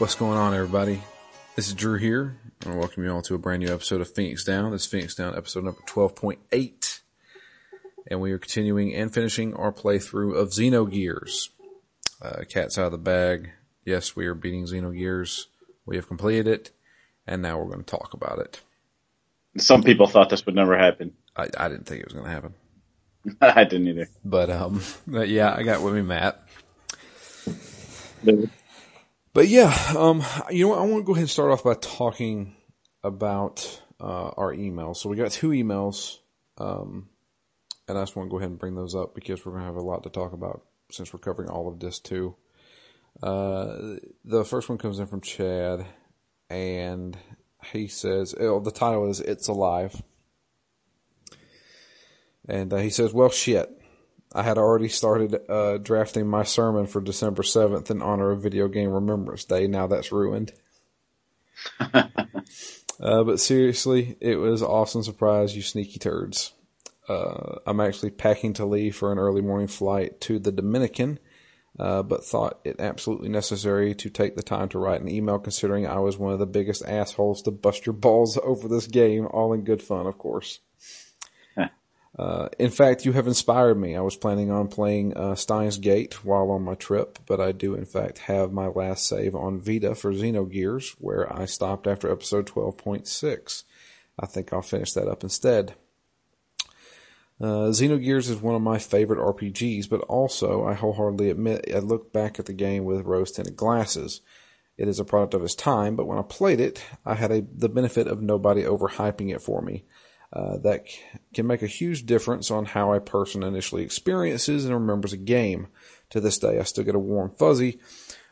What's going on, everybody? This is Drew here. I welcome you all to a brand new episode of Phoenix Down. This is Phoenix Down episode number 12.8. And we are continuing and finishing our playthrough of Xenogears. Uh, cat's out of the bag. Yes, we are beating Xenogears. We have completed it, and now we're going to talk about it. Some people thought this would never happen. I, I didn't think it was going to happen. I didn't either. But, um, but yeah, I got with me Matt. But yeah, um, you know what? I want to go ahead and start off by talking about uh, our emails. So we got two emails, um, and I just want to go ahead and bring those up because we're going to have a lot to talk about since we're covering all of this too. Uh, the first one comes in from Chad, and he says, oh, the title is "It's Alive," and uh, he says, "Well, shit." I had already started uh, drafting my sermon for December 7th in honor of Video Game Remembrance Day. Now that's ruined. uh, but seriously, it was awesome surprise, you sneaky turds. Uh, I'm actually packing to leave for an early morning flight to the Dominican, uh, but thought it absolutely necessary to take the time to write an email considering I was one of the biggest assholes to bust your balls over this game, all in good fun, of course. Uh, in fact, you have inspired me. I was planning on playing uh, Steins Gate while on my trip, but I do in fact have my last save on Vita for Xenogears, where I stopped after episode 12.6. I think I'll finish that up instead. Uh, Xenogears is one of my favorite RPGs, but also, I wholeheartedly admit, I look back at the game with rose tinted glasses. It is a product of its time, but when I played it, I had a, the benefit of nobody overhyping it for me. Uh, that c- can make a huge difference on how a person initially experiences and remembers a game. To this day, I still get a warm fuzzy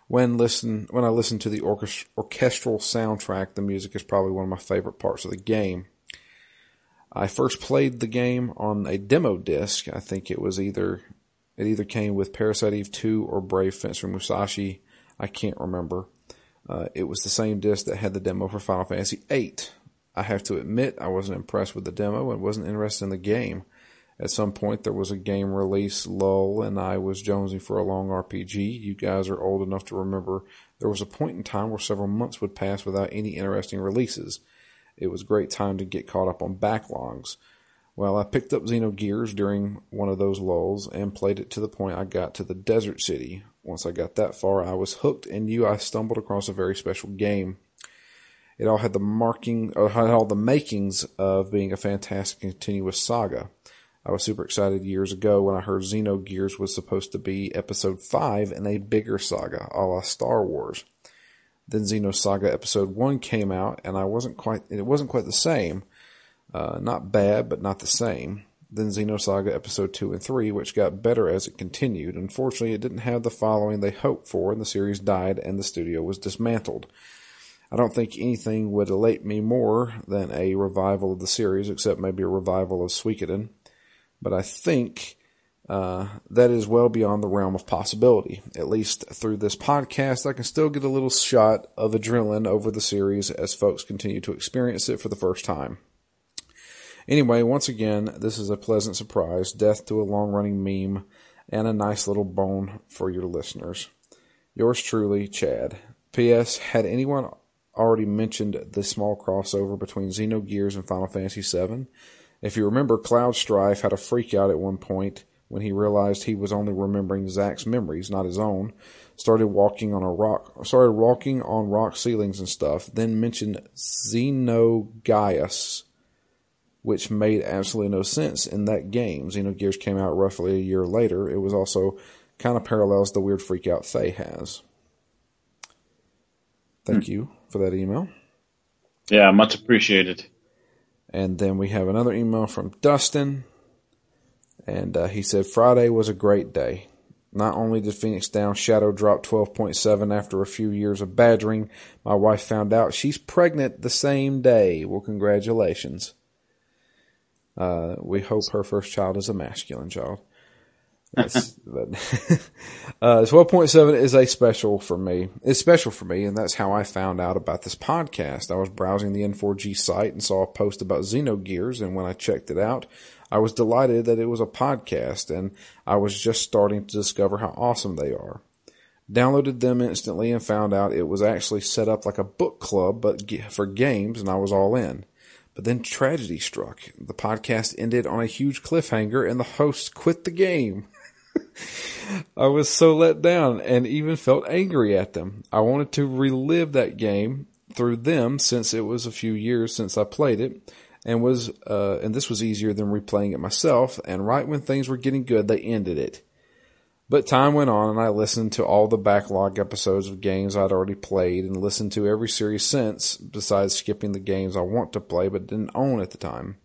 when listen when I listen to the orchest- orchestral soundtrack. The music is probably one of my favorite parts of the game. I first played the game on a demo disc. I think it was either it either came with Parasite Eve 2 or Brave Fencer Musashi. I can't remember. Uh, it was the same disc that had the demo for Final Fantasy VIII. I have to admit I wasn't impressed with the demo and wasn't interested in the game. At some point there was a game release lull and I was jonesing for a long RPG. You guys are old enough to remember there was a point in time where several months would pass without any interesting releases. It was great time to get caught up on backlogs. Well, I picked up Xenogears during one of those lulls and played it to the point I got to the desert city. Once I got that far, I was hooked and knew I stumbled across a very special game. It all had the marking, or had all the makings of being a fantastic continuous saga. I was super excited years ago when I heard Xenogears was supposed to be episode 5 in a bigger saga, a la Star Wars. Then Xenosaga episode 1 came out and I wasn't quite, it wasn't quite the same. Uh, not bad, but not the same. Then Xenosaga episode 2 and 3, which got better as it continued. Unfortunately, it didn't have the following they hoped for and the series died and the studio was dismantled. I don't think anything would elate me more than a revival of the series, except maybe a revival of Suikoden. But I think uh, that is well beyond the realm of possibility. At least through this podcast, I can still get a little shot of adrenaline over the series as folks continue to experience it for the first time. Anyway, once again, this is a pleasant surprise, death to a long running meme, and a nice little bone for your listeners. Yours truly, Chad. P.S. Had anyone already mentioned the small crossover between Xenogears and Final Fantasy VII? If you remember, Cloud Strife had a freak out at one point when he realized he was only remembering Zack's memories, not his own. Started walking on a rock, started walking on rock ceilings and stuff. Then mentioned Xenogaius, which made absolutely no sense in that game. Xenogears came out roughly a year later. It was also kind of parallels the weird freak out Fei has. Thank Hmm. you for that email. Yeah, much appreciated. And then we have another email from Dustin. And uh, he said, Friday was a great day. Not only did Phoenix Down Shadow drop 12.7 after a few years of badgering, my wife found out she's pregnant the same day. Well, congratulations. Uh, we hope her first child is a masculine child. That's, but, uh, 12.7 is a special for me. It's special for me, and that's how I found out about this podcast. I was browsing the N4G site and saw a post about Xenogears, and when I checked it out, I was delighted that it was a podcast, and I was just starting to discover how awesome they are. Downloaded them instantly and found out it was actually set up like a book club, but for games, and I was all in. But then tragedy struck. The podcast ended on a huge cliffhanger, and the host quit the game. I was so let down and even felt angry at them. I wanted to relive that game through them since it was a few years since I played it and was uh, and this was easier than replaying it myself and right when things were getting good they ended it. But time went on and I listened to all the backlog episodes of games I'd already played and listened to every series since besides skipping the games I want to play but didn't own at the time.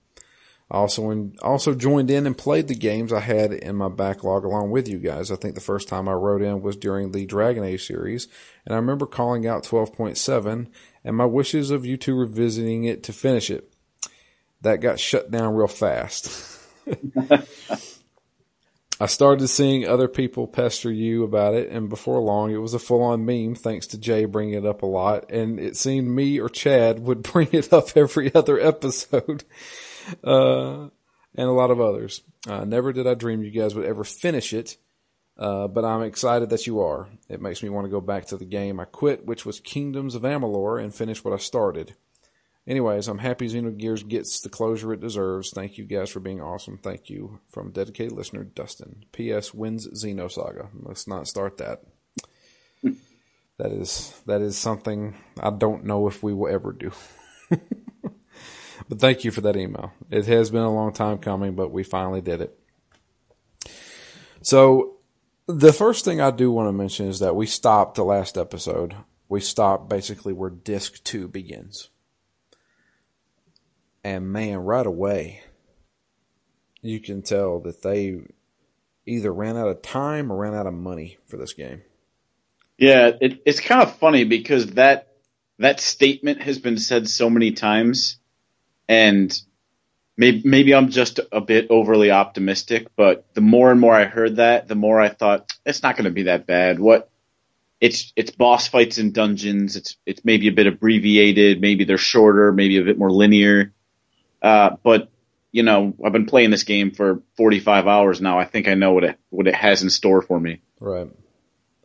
Also in, also joined in and played the games I had in my backlog along with you guys. I think the first time I wrote in was during the Dragon Age series, and I remember calling out 12.7 and my wishes of you two revisiting it to finish it. That got shut down real fast. I started seeing other people pester you about it, and before long, it was a full-on meme. Thanks to Jay bringing it up a lot, and it seemed me or Chad would bring it up every other episode uh, and a lot of others. Uh, never did I dream you guys would ever finish it, uh, but I'm excited that you are. It makes me want to go back to the game I quit, which was Kingdoms of Amalur, and finish what I started. Anyways, I'm happy Xenogears gets the closure it deserves. Thank you guys for being awesome. Thank you from dedicated listener Dustin. P.S. Wins Xenosaga. Let's not start that. that is that is something I don't know if we will ever do. But thank you for that email. It has been a long time coming, but we finally did it. So the first thing I do want to mention is that we stopped the last episode. We stopped basically where disc two begins. And man, right away, you can tell that they either ran out of time or ran out of money for this game. Yeah, it, it's kind of funny because that that statement has been said so many times and maybe, maybe I'm just a bit overly optimistic, but the more and more I heard that, the more I thought it's not going to be that bad. What it's it's boss fights in dungeons. It's it's maybe a bit abbreviated. Maybe they're shorter. Maybe a bit more linear. Uh, but you know, I've been playing this game for 45 hours now. I think I know what it what it has in store for me. Right.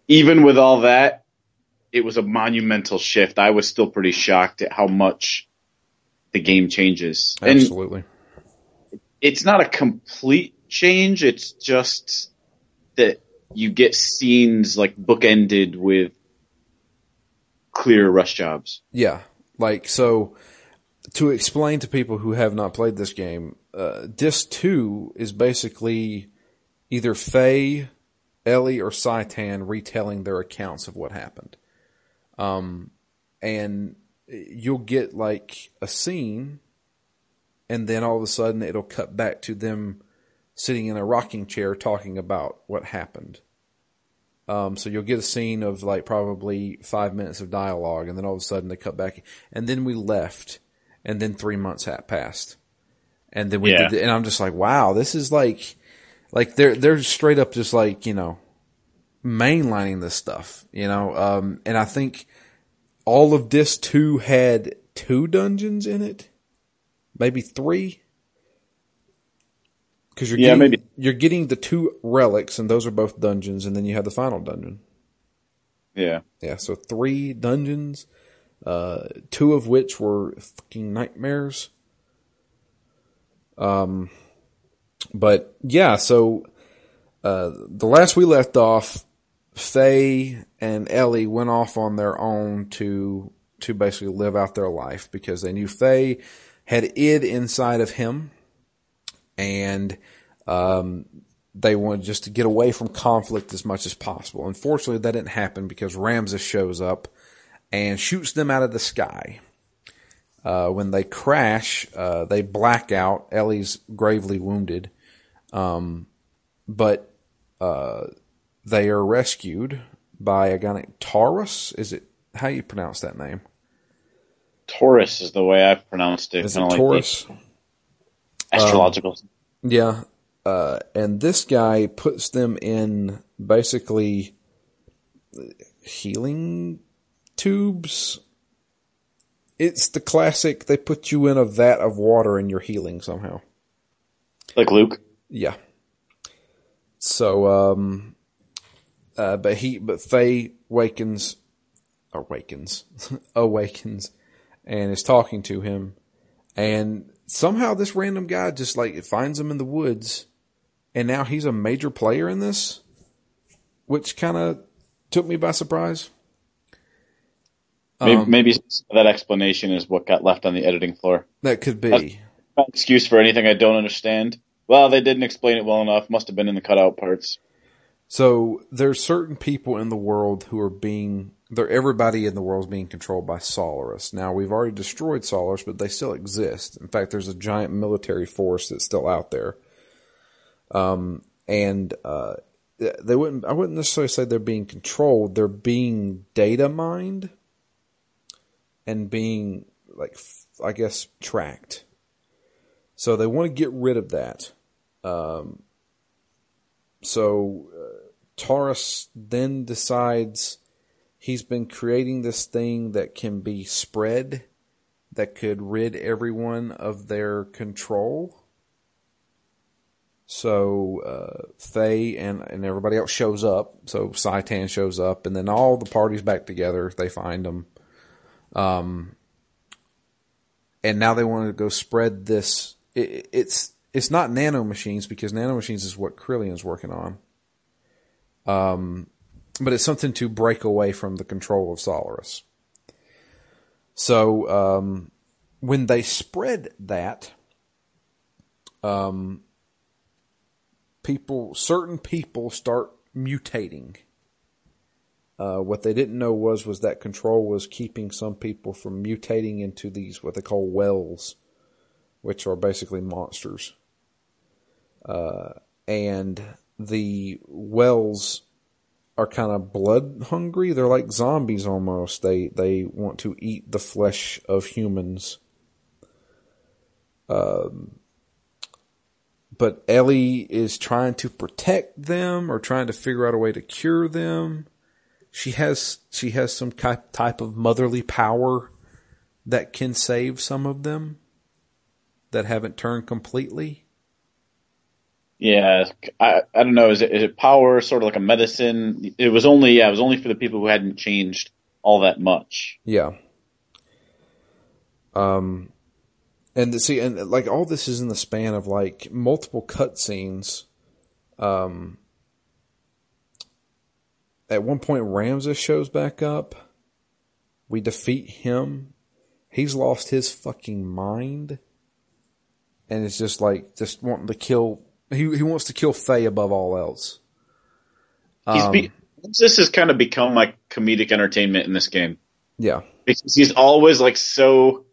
Even with all that, it was a monumental shift. I was still pretty shocked at how much the game changes. Absolutely. And it's not a complete change. It's just that you get scenes like bookended with clear rush jobs. Yeah. Like, so to explain to people who have not played this game, uh, Disc 2 is basically either Fei, Elly, or Citan retelling their accounts of what happened. Um, and you'll get like a scene and then all of a sudden it'll cut back to them sitting in a rocking chair talking about what happened. Um, so you'll get a scene of like probably five minutes of dialogue, and then all of a sudden they cut back, and then we left, and then three months had passed, and then we yeah. did, and I'm just like, wow, this is like, like they're they're straight up just like you know, mainlining this stuff, you know, um, and I think all of Disc 2 had two dungeons in it, maybe three. Because you're yeah, getting, maybe. you're getting the two relics, and those are both dungeons, and then you have the final dungeon. Yeah, yeah. So three dungeons, uh, two of which were fucking nightmares. Um, but yeah, so uh, the last we left off, Fei and Elly went off on their own to to basically live out their life because they knew Fei had id inside of him, and um, they wanted just to get away from conflict as much as possible. Unfortunately, that didn't happen because Ramsus shows up and shoots them out of the sky. Uh, when they crash, uh, they black out. Elly's gravely wounded, um, but uh, they are rescued by a guy named Taurus. Is it how you pronounce that name? Taurus is the way I've pronounced it. Is it Taurus? Like astrological. Um, yeah, uh, and this guy puts them in basically healing tubes. It's the classic. They put you in a vat of water and you're healing somehow. Like Luke. Yeah. So um, Uh, but he, but Fei wakens, awakens, awakens, and is talking to him, and somehow this random guy just like finds him in the woods, and now he's a major player in this, which kind of took me by surprise. Maybe, Um, maybe that explanation is what got left on the editing floor. That could be. Excuse for anything I don't understand. Well, they didn't explain it well enough. Must have been in the cutout parts. So there's certain people in the world who are being there everybody in the world is being controlled by Solaris. Now we've already destroyed Solaris, but they still exist. In fact, there's a giant military force that's still out there. Um and uh they wouldn't I wouldn't necessarily say they're being controlled, they're being data mined and being like I guess tracked. So they want to get rid of that. Um so uh, Taurus then decides he's been creating this thing that can be spread that could rid everyone of their control. So uh, Fei and, and everybody else shows up. So Citan shows up, and then all the parties back together. They find him, um, and now they want to go spread this. It, it's it's not nano machines because nano machines is what Krelian's working on. Um, but it's something to break away from the control of Solaris. So um, when they spread that, um, people, certain people start mutating. Uh, what they didn't know was was that control was keeping some people from mutating into these what they call wells, which are basically monsters. Uh, and the wells are kind of blood hungry. They're like zombies almost. They they want to eat the flesh of humans. Um, but Elly is trying to protect them or trying to figure out a way to cure them. She has she has some type of motherly power that can save some of them that haven't turned completely. Yeah, I I don't know. Is it is it power? Sort of like a medicine. It was only yeah. It was only for the people who hadn't changed all that much. Yeah. Um, and the, see, and like all this is in the span of like multiple cutscenes. Um, at one point, Ramsus shows back up. We defeat him. He's lost his fucking mind, and it's just like just wanting to kill. He he wants to kill Fei above all else. Um, be, this has kind of become like comedic entertainment in this game yeah, because he's always like so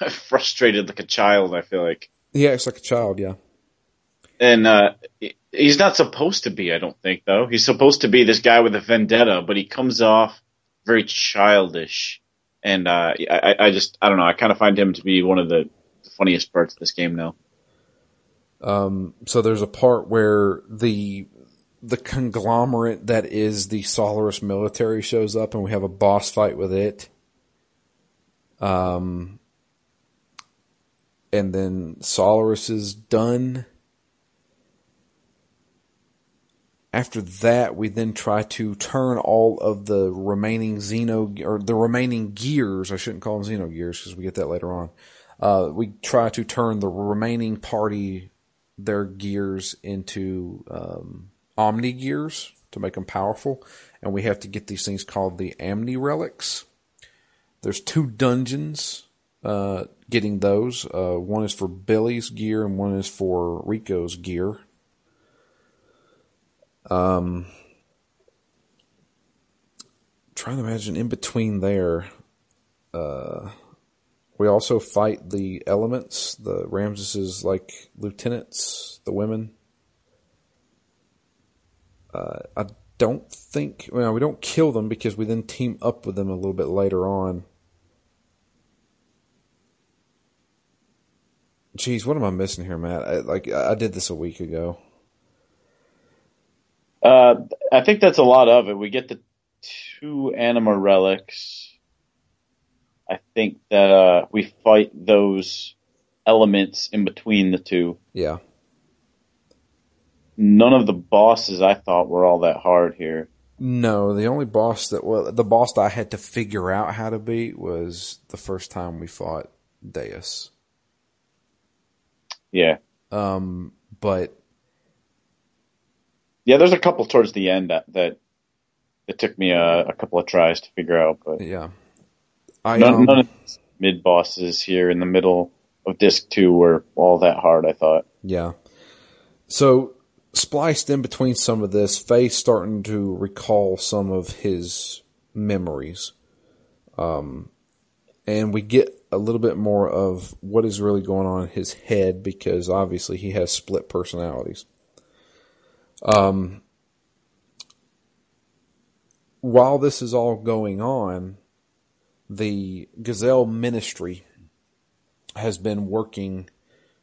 frustrated, like a child. I feel like, he acts like a child. Yeah. and uh he's not supposed to be. I don't think though. He's supposed to be this guy with a vendetta, but he comes off very childish. And uh I, I just I don't know. I kind of find him to be one of the funniest parts of this game now. Um, so there's a part where the the conglomerate that is the Solaris military shows up, and we have a boss fight with it. Um, and then Solaris is done. After that, we then try to turn all of the remaining Xeno or the remaining gears. I shouldn't call them Xeno gears because we get that later on. Uh, we try to turn the remaining party their gears into um, Omni gears to make them powerful, and we have to get these things called the Anima relics. There's two dungeons. Uh, getting those. Uh, one is for Billy's gear, and one is for Rico's gear. Um, trying to imagine in between there. Uh, we also fight the elements, the Ramsus's like lieutenants, the women. Uh, I don't think well, we don't kill them because we then team up with them a little bit later on. Jeez, what am I missing here, Matt? I, like I did this a week ago. Uh, I think that's a lot of it. We get the two anima relics. I think that uh, we fight those elements in between the two. Yeah, None of the bosses I thought were all that hard here. No, the only boss that well, the boss that I had to figure out how to beat was the first time we fought Deus. Yeah, Um, but yeah. There's a couple towards the end that that it took me a, a couple of tries to figure out, but yeah, I none, um, none of the mid bosses here in the middle of disc two were all that hard. I thought. Yeah. So spliced in between some of this, Fei's starting to recall some of his memories. Um, and we get a little bit more of what is really going on in his head because obviously he has split personalities. Um, while this is all going on, the Gazel Ministry has been working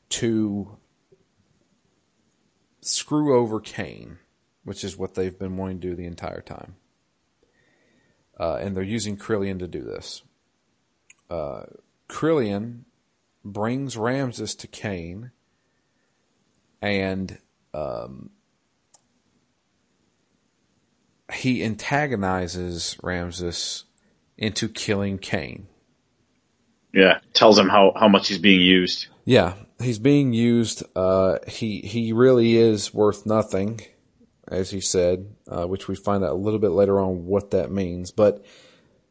to screw over Cain, which is what they've been wanting to do the entire time. Uh, and they're using Krelian to do this. Uh, Krelian brings Ramsus to Cain and um, he antagonizes Ramsus into killing Cain. Yeah, tells him how how much he's being used. Yeah, he's being used. Uh, he he really is worth nothing, as he said, uh, which we find out a little bit later on what that means. But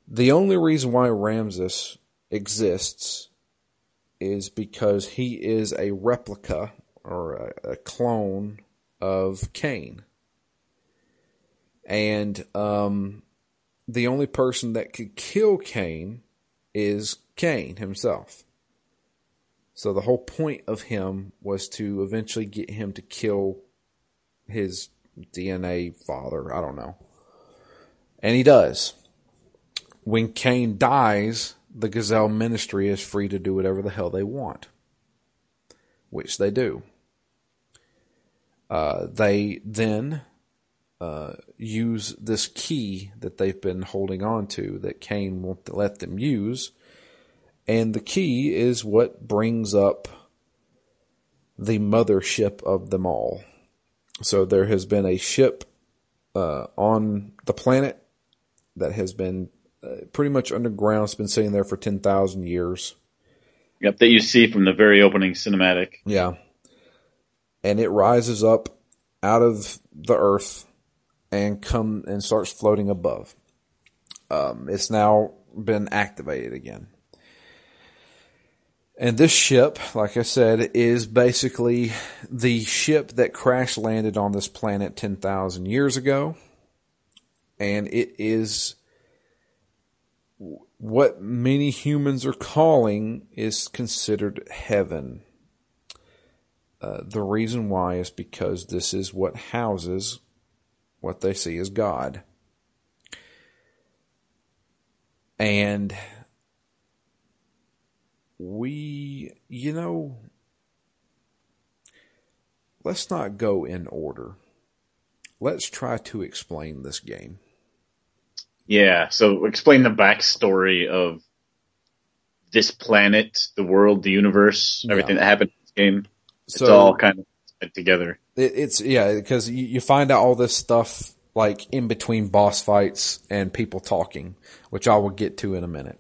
the only reason why Ramsus exists is because he is a replica or a, a clone of Cain, and um, the only person that could kill Cain is Cain himself. So the whole point of him was to eventually get him to kill his DNA father. I don't know. And he does. When Cain dies, the Gazel ministry is free to do whatever the hell they want, which they do. Uh, they then uh, use this key that they've been holding on to that Cain won't let them use and the key is what brings up the mothership of them all. So there has been a ship uh, on the planet that has been uh, pretty much underground. It's been sitting there for 10,000 years. Yep, that you see from the very opening cinematic. Yeah. And it rises up out of the earth and come and starts floating above. Um, it's now been activated again. And this ship, like I said, is basically the ship that crash landed on this planet 10,000 years ago. And it is what many humans are calling is considered heaven. Uh, the reason why is because this is what houses what they see is God. And we, you know, let's not go in order. Let's try to explain this game. Yeah, so explain the backstory of this planet, the world, the universe, everything Yeah. that happened in this game. It's So- all kind of together. It, it's yeah, because you, you find out all this stuff like in between boss fights and people talking, which I will get to in a minute.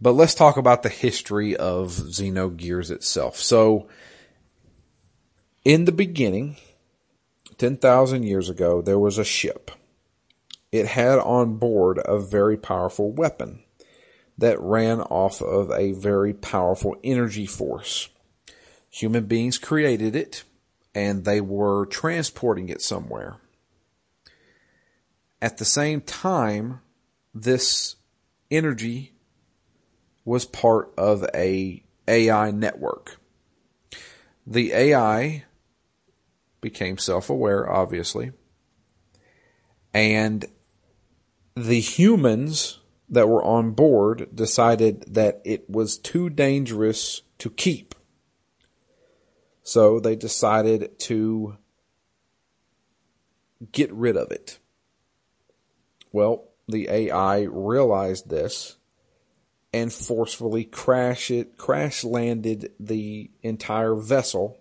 But let's talk about the history of Xenogears itself. So, in the beginning, 10,000 years ago, there was a ship. It had on board a very powerful weapon that ran off of a very powerful energy force. Human beings created it and they were transporting it somewhere. At the same time, this energy was part of a AI network. The AI became self-aware, obviously, and the humans that were on board decided that it was too dangerous to keep. So they decided to get rid of it. Well, the AI realized this and forcefully crash it crash landed the entire vessel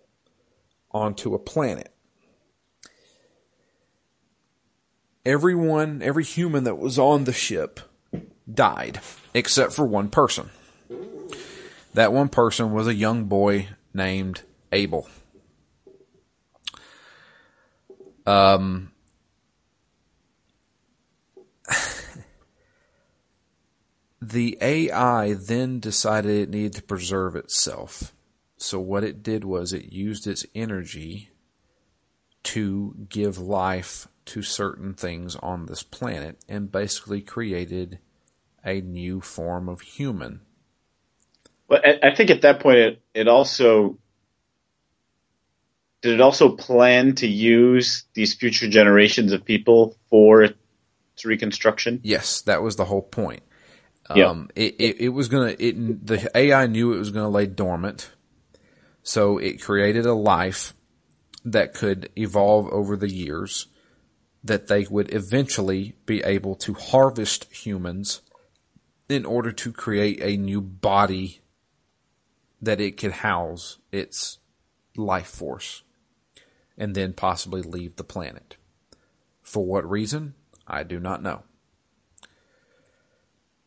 onto a planet. everyone, every human that was on the ship died, except for one person. That one person was a young boy named Abel. Um, the AI then decided it needed to preserve itself. So what it did was it used its energy to give life to certain things on this planet and basically created a new form of human. But I think at that point it, it also did it also plan to use these future generations of people for its reconstruction? Yes, that was the whole point. Yeah. Um, it, it, it was gonna, it, the AI knew it was gonna lay dormant. So it created a life that could evolve over the years that they would eventually be able to harvest humans in order to create a new body that it could house its life force and then possibly leave the planet. For what reason? I do not know.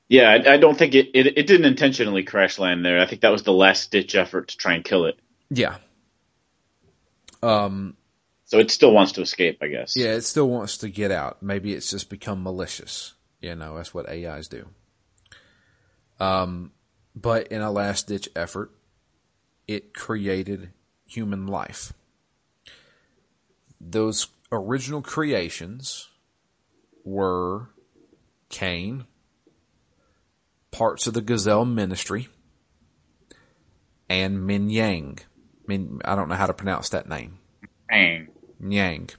Yeah, I, I don't think it, it, it didn't intentionally crash land there. I think that was the last ditch effort to try and kill it. Yeah. Um, So it still wants to escape, I guess. yeah, it still wants to get out. Maybe it's just become malicious. You know, that's what AIs do. Um, but in a last ditch effort, it created human life. Those original creations were Cain, parts of the Gazel ministry, and Min Yang. Min, I don't know how to pronounce that name. Bang. Yang.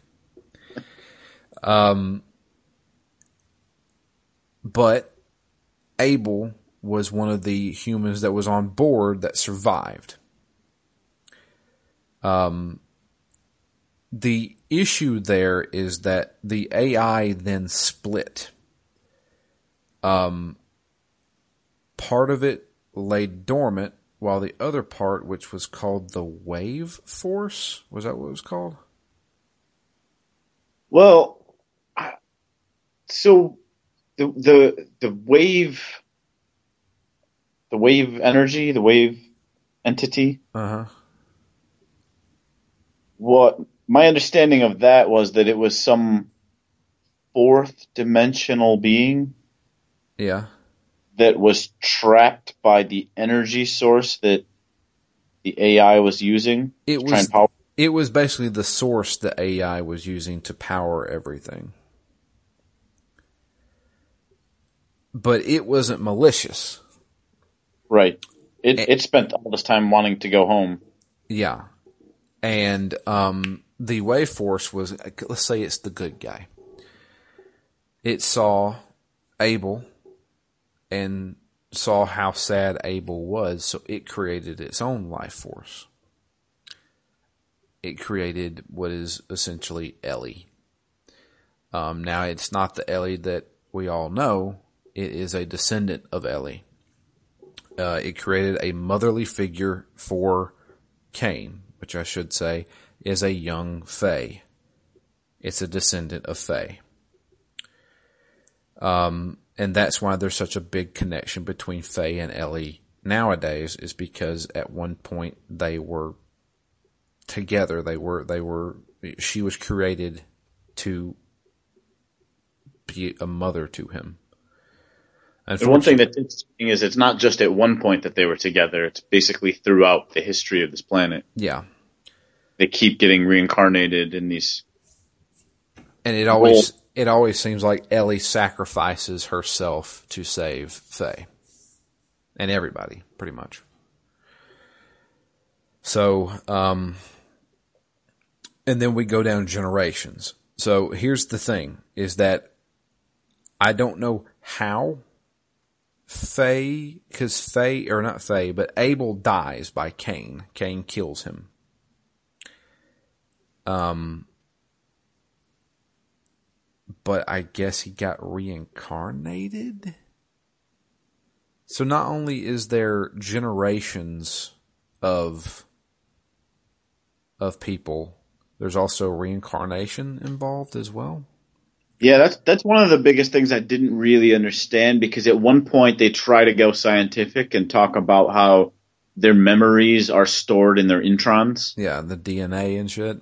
Um, but Abel was one of the humans that was on board that survived. Um, the issue there is that the AI then split. Um, part of it lay dormant, while the other part, which was called the wave force, was that what it was called? Well, so the the the wave, the wave energy, the wave entity. Uh huh. What my understanding of that was that it was some fourth dimensional being Yeah. that was trapped by the energy source that the AI was using It was and power. it was basically the source the AI was using to power everything. But it wasn't malicious. Right. It Eh. it spent all this time wanting to go home. Yeah. And um the wave force was let's say it's the good guy. It saw Abel and saw how sad Abel was, so it created its own life force. It created what is essentially Elly. Um, now, it's not the Elly that we all know, it is a descendant of Elly. Uh, it created a motherly figure for Cain, which I should say is a young Fei. It's a descendant of Fei. Um, and that's why there's such a big connection between Fei and Elly nowadays is because at one point they were together. They were, they were, she was created to be a mother to him. And one thing that's interesting is it's not just at one point that they were together. It's basically throughout the history of this planet. yeah. They keep getting reincarnated in these. And it always, it always seems like Elly sacrifices herself to save Fei. And everybody, pretty much. So, um, and then we go down generations. So here's the thing is that I don't know how Fei, cause Fei, or not Fei, but Abel dies by Cain. Cain kills him. Um, but I guess he got reincarnated. So not only is there generations of of people, there's also reincarnation involved as well. Yeah, that's that's one of the biggest things I didn't really understand because at one point they try to go scientific and talk about how their memories are stored in their introns. Yeah, the DNA and shit.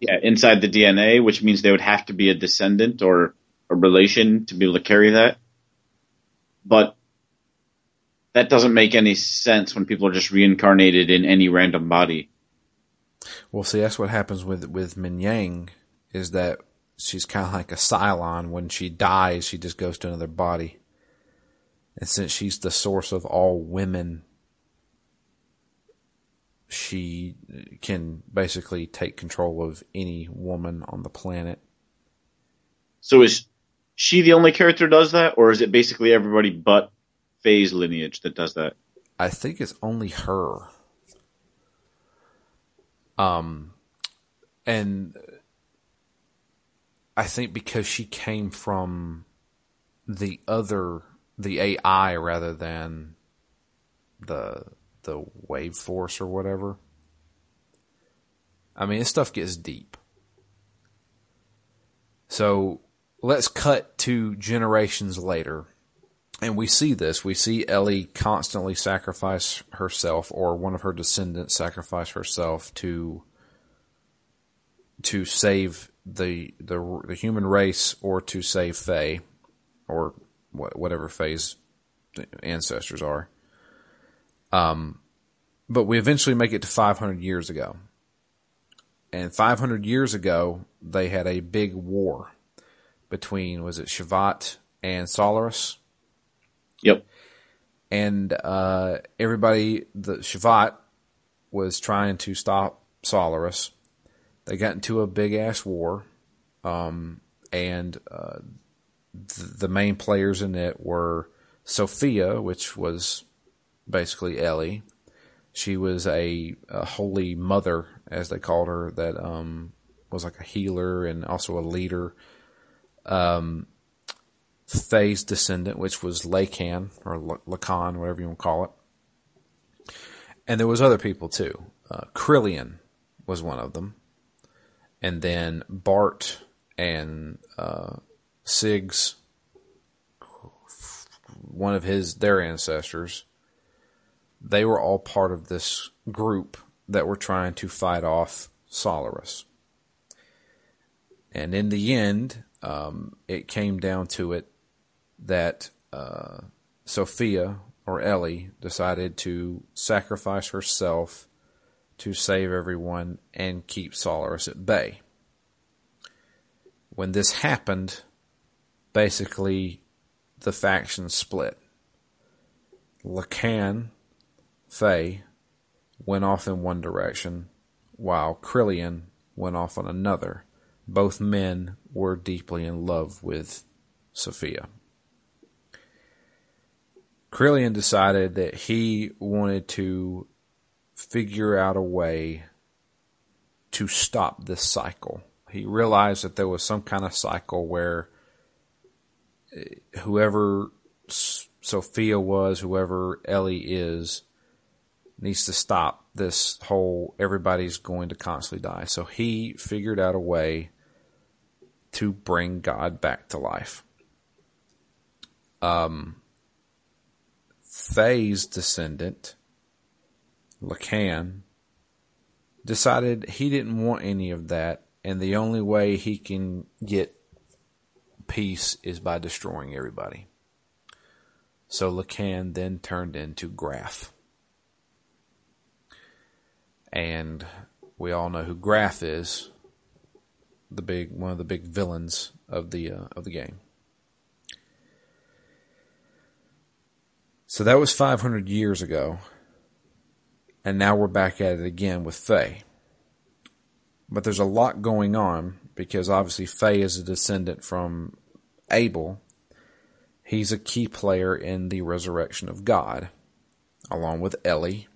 Yeah, inside the DNA, which means they would have to be a descendant or a relation to be able to carry that. But that doesn't make any sense when people are just reincarnated in any random body. Well, see, that's what happens with with Minyang, is that she's kind of like a Cylon. When she dies, she just goes to another body. And since she's the source of all women, she can basically take control of any woman on the planet. So is she the only character does that, or is it basically everybody but Fei's lineage that does that? I think it's only her. Um, and I think because she came from the other, the AI rather than the the wave force or whatever. I mean, this stuff gets deep. So let's cut to generations later. And we see this. We see Elly constantly sacrifice herself or one of her descendants sacrifice herself to to save the the, the human race or to save Fei or whatever Fei's ancestors are. Um, but we eventually make it to 500 years ago. And 500 years ago, they had a big war between, was it Shevat and Solaris? Yep. And uh, everybody, the Shevat was trying to stop Solaris. They got into a big ass war. Um, and uh, th- the main players in it were Sophia, which was basically Elly. She was a, a holy mother, as they called her, that um, was like a healer and also a leader. Um, Fei's descendant, which was Lacan or Lacan, whatever you want to call it. And there was other people too. Uh, Krelian was one of them. And then Bart and uh, Sig's, one of his, their ancestors, they were all part of this group that were trying to fight off Solaris. And in the end, um, it came down to it that uh, Sophia or Elly decided to sacrifice herself to save everyone and keep Solaris at bay. When this happened, basically the factions split. Lacan Fei went off in one direction, while Krelian went off on another. Both men were deeply in love with Sophia. Krelian decided that he wanted to figure out a way to stop this cycle. He realized that there was some kind of cycle where eh, whoever Sophia was, whoever Elly is, needs to stop this whole everybody's going to constantly die. So he figured out a way to bring God back to life. Um, Fei's descendant, Lacan, decided he didn't want any of that, and the only way he can get peace is by destroying everybody. So Lacan then turned into Grahf and we all know who Grahf is, the big one of the big villains of the uh, of the game. So that was 500 years ago, and now we're back at it again with Fei. But there's a lot going on because obviously Fei is a descendant from Abel. He's a key player in the resurrection of God, along with Elly,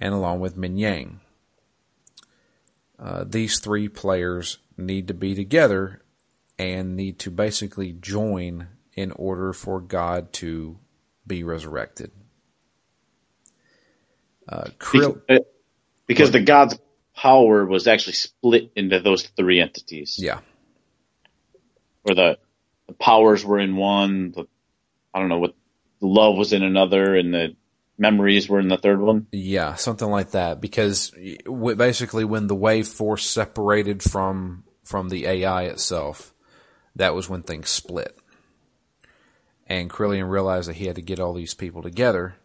and along with Minyang. Uh, these three players need to be together and need to basically join in order for God to be resurrected. Uh, Krill- because, because the God's power was actually split into those three entities. Yeah. where the, the powers were in one, the, I don't know what the love was in another, and the memories were in the third one. Yeah, something like that. Because basically, when the wave force separated from from the AI itself, that was when things split. And Krelian realized that he had to get all these people together,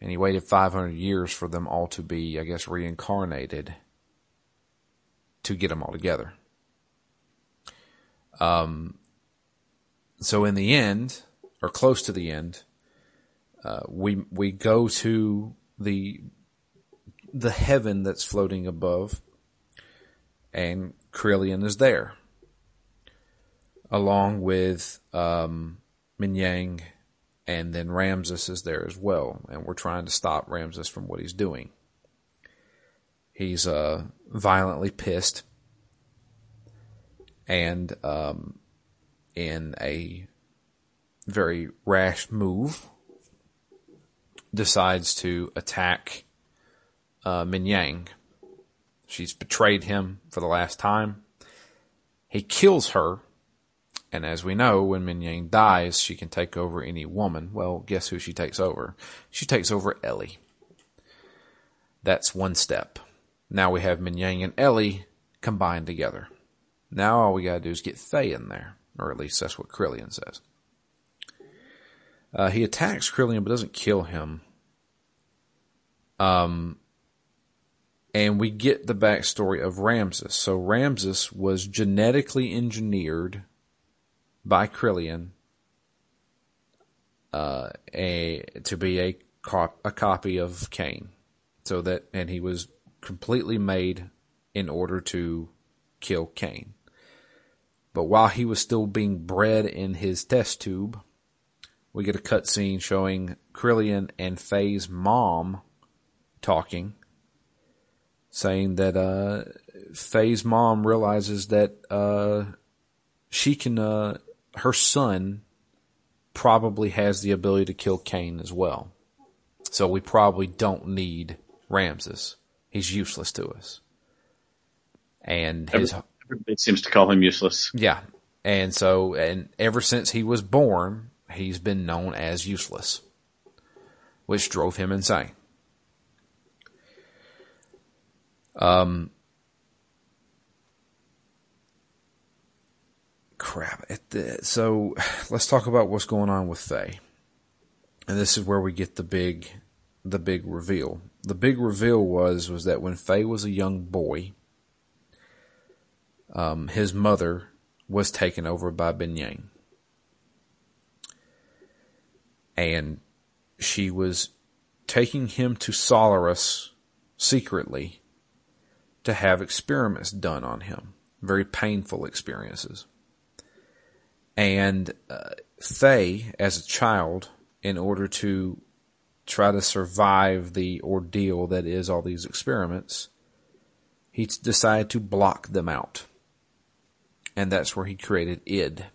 and he waited 500 years for them all to be, I guess, reincarnated to get them all together. Um, so in the end, or close to the end, uh, we we go to the the heaven that's floating above, and Krelian is there, along with um, Minyang, and then Ramsus is there as well, and we're trying to stop Ramsus from what he's doing. He's uh, violently pissed, and um, in a very rash move, decides to attack uh, Minyang. She's betrayed him for the last time. He kills her, and as we know, when Minyang dies, she can take over any woman. Well, guess who she takes over? She takes over Elly. That's one step. Now we have Minyang and Elly combined together. Now all we gotta do is get Fei in there, or at least that's what Krelian says. Uh, he attacks Krelian but doesn't kill him. Um, and we get the backstory of Ramsus. So Ramsus was genetically engineered by Krelian uh, a to be a cop, a copy of Cain. So that and he was completely made in order to kill Cain. But while he was still being bred in his test tube, we get a cutscene showing Krelian and Fei's mom talking, saying that uh, Fei's mom realizes that uh, she can, uh, her son probably has the ability to kill Cain as well. So we probably don't need Ramsus. He's useless to us. And his everybody seems to call him useless. Yeah. And so and ever since he was born, he's been known as useless. Which drove him insane. Um crap. The, so let's talk about what's going on with Fei. And this is where we get the big the big reveal. The big reveal was was that when Fei was a young boy, um, his mother was taken over by Minyang. And she was taking him to Solaris secretly to have experiments done on him. Very painful experiences. And uh, Fei, as a child, in order to try to survive the ordeal that is all these experiments, he decided to block them out. And that's where he created id,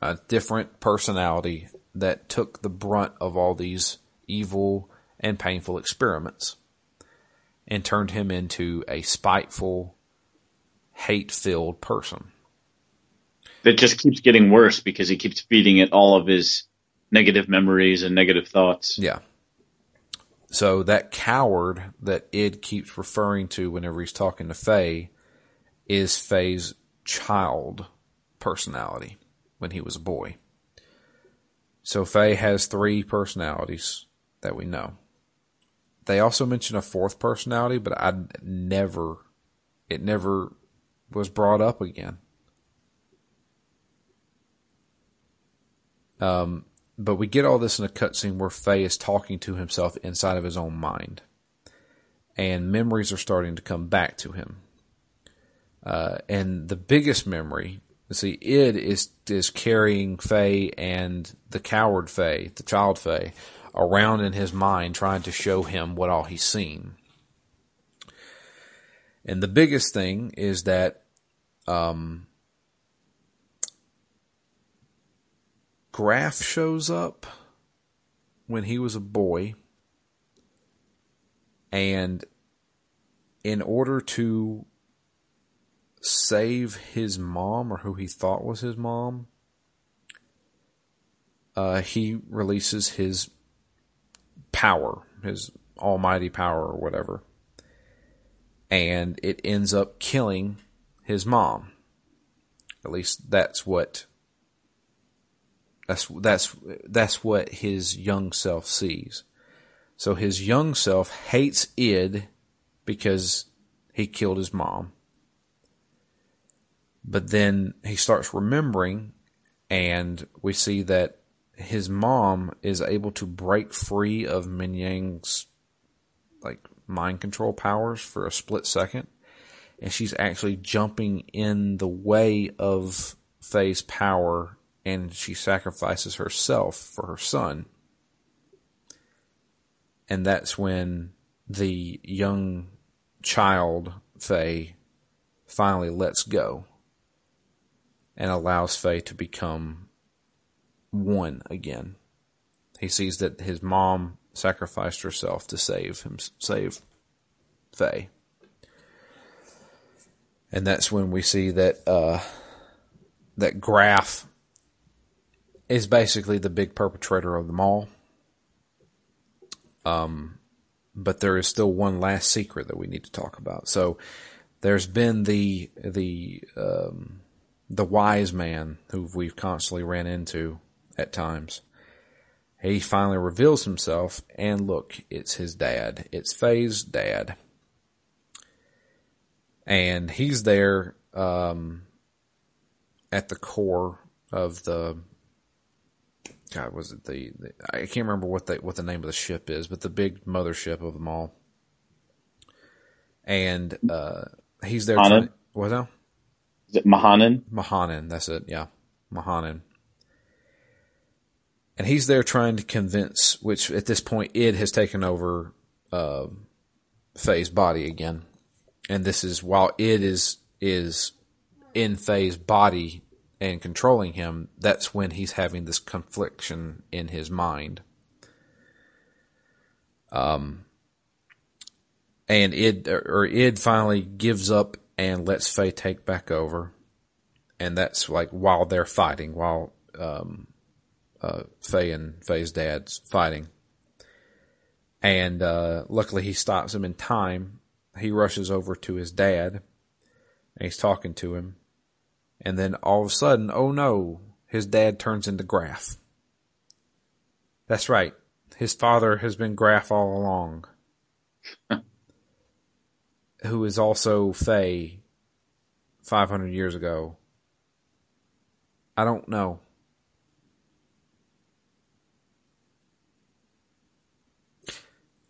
a different personality that took the brunt of all these evil and painful experiments and turned him into a spiteful, hate filled person. That just keeps getting worse because he keeps feeding it all of his negative memories and negative thoughts. Yeah. So that coward that Id keeps referring to whenever he's talking to Fei is Fei's child personality when he was a boy. So Fei has three personalities that we know. They also mention a fourth personality, but I never, it never was brought up again. Um, but we get all this in a cutscene where Fei is talking to himself inside of his own mind. And memories are starting to come back to him. Uh, and the biggest memory, see, Id is, is carrying Fei and the coward Fei, the child Fei, around in his mind trying to show him what all he's seen. And the biggest thing is that, um, Grahf shows up when he was a boy, and in order to save his mom or who he thought was his mom, uh, he releases his power, his almighty power or whatever. And it ends up killing his mom. At least that's what that's that's that's what his young self sees. So his young self hates id because he killed his mom. But then he starts remembering and we see that his mom is able to break free of Minyang's like mind control powers for a split second and she's actually jumping in the way of Fei's power and she sacrifices herself for her son. And that's when the young child, Fei, finally lets go and allows Fei to become one again. He sees that his mom sacrificed herself to save him, save Fei. And that's when we see that, uh, that Grahf is basically the big perpetrator of them all. Um, but there is still one last secret that we need to talk about. So there's been the the um, the wise man who we've constantly ran into at times. He finally reveals himself, and look, it's his dad. It's Fei's dad, and he's there um, at the core of the God, was it the, the, I can't remember what the what the name of the ship is, but the big mothership of them all. And uh, he's there. Trying, what now? Is it Mahanan? Mahanan, that's it. Yeah, Mahanan. And he's there trying to convince, which at this point id has taken over uh, Fei's body again, and this is while id is is in Fei's body and controlling him, that's when he's having this confliction in his mind. Um, and id or id finally gives up and lets Fei take back over, and that's like while they're fighting, while um, uh, Fei and Fei's dad's fighting, and uh, luckily he stops him in time. He rushes over to his dad, and he's talking to him, and then all of a sudden, oh no, his dad turns into Grahf. That's right. His father has been Grahf all along. who is also Fei 500 years ago. I don't know.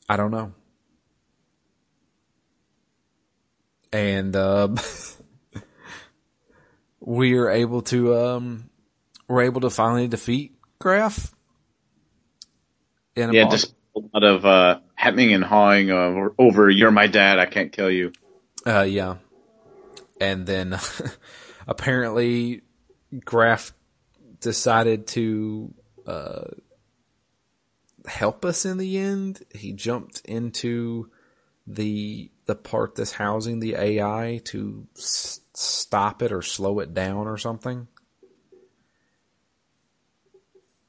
I don't know. And uh, we are able to um we're able to finally defeat Grahf. yeah, just a lot of uh, hemming and hawing uh, over "You're my dad, I can't kill you." Uh, yeah, and then apparently Grahf decided to uh, help us in the end. He jumped into the the part that's housing the AI to stop it or slow it down or something.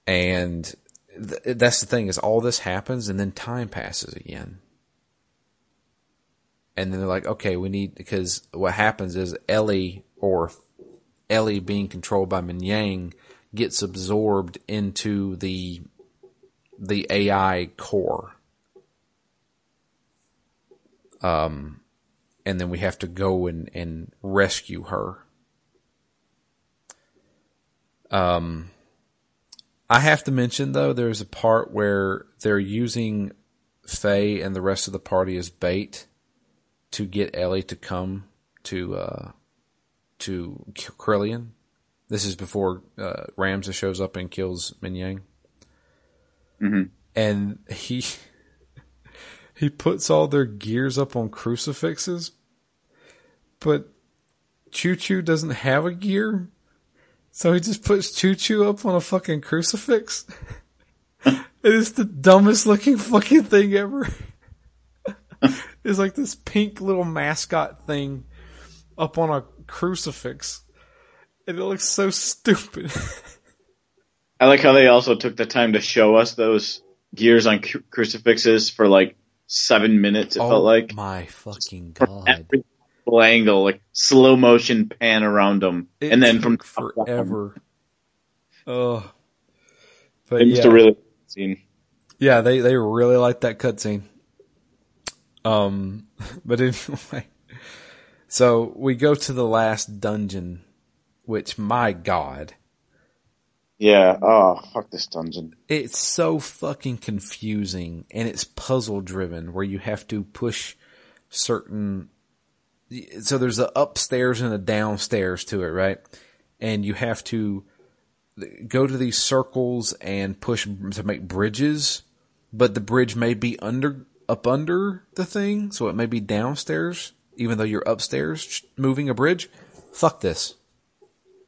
And th- that's the thing is all this happens and then time passes again. And then they're like, okay, we need, because what happens is Elly or Elly being controlled by Minyang gets absorbed into the, the AI core. Um, and then we have to go and, and rescue her. Um, I have to mention though, there's a part where they're using Fei and the rest of the party as bait to get Elly to come to uh, to Krelian. This is before uh, Ramsus shows up and kills Minyang. Mm-hmm. And he he puts all their gears up on crucifixes, but Chu-Chu doesn't have a gear, so he just puts Chu-Chu up on a fucking crucifix. it is the dumbest looking fucking thing ever. it's like this pink little mascot thing up on a crucifix, and it looks so stupid. I like how they also took the time to show us those gears on cru- crucifixes for like seven minutes. It oh felt like my fucking god! every angle, like slow motion pan around them, It and then from took top down. forever. Oh, but It yeah, really seen. yeah, they they really liked that cutscene. Um, but anyway, so we go to the last dungeon, which my god, Yeah. Oh, fuck this dungeon. it's so fucking confusing and it's puzzle driven where you have to push certain so there's a upstairs and a downstairs to it right and you have to go to these circles and push to make bridges but the bridge may be under up under the thing so it may be downstairs even though you're upstairs moving a bridge fuck this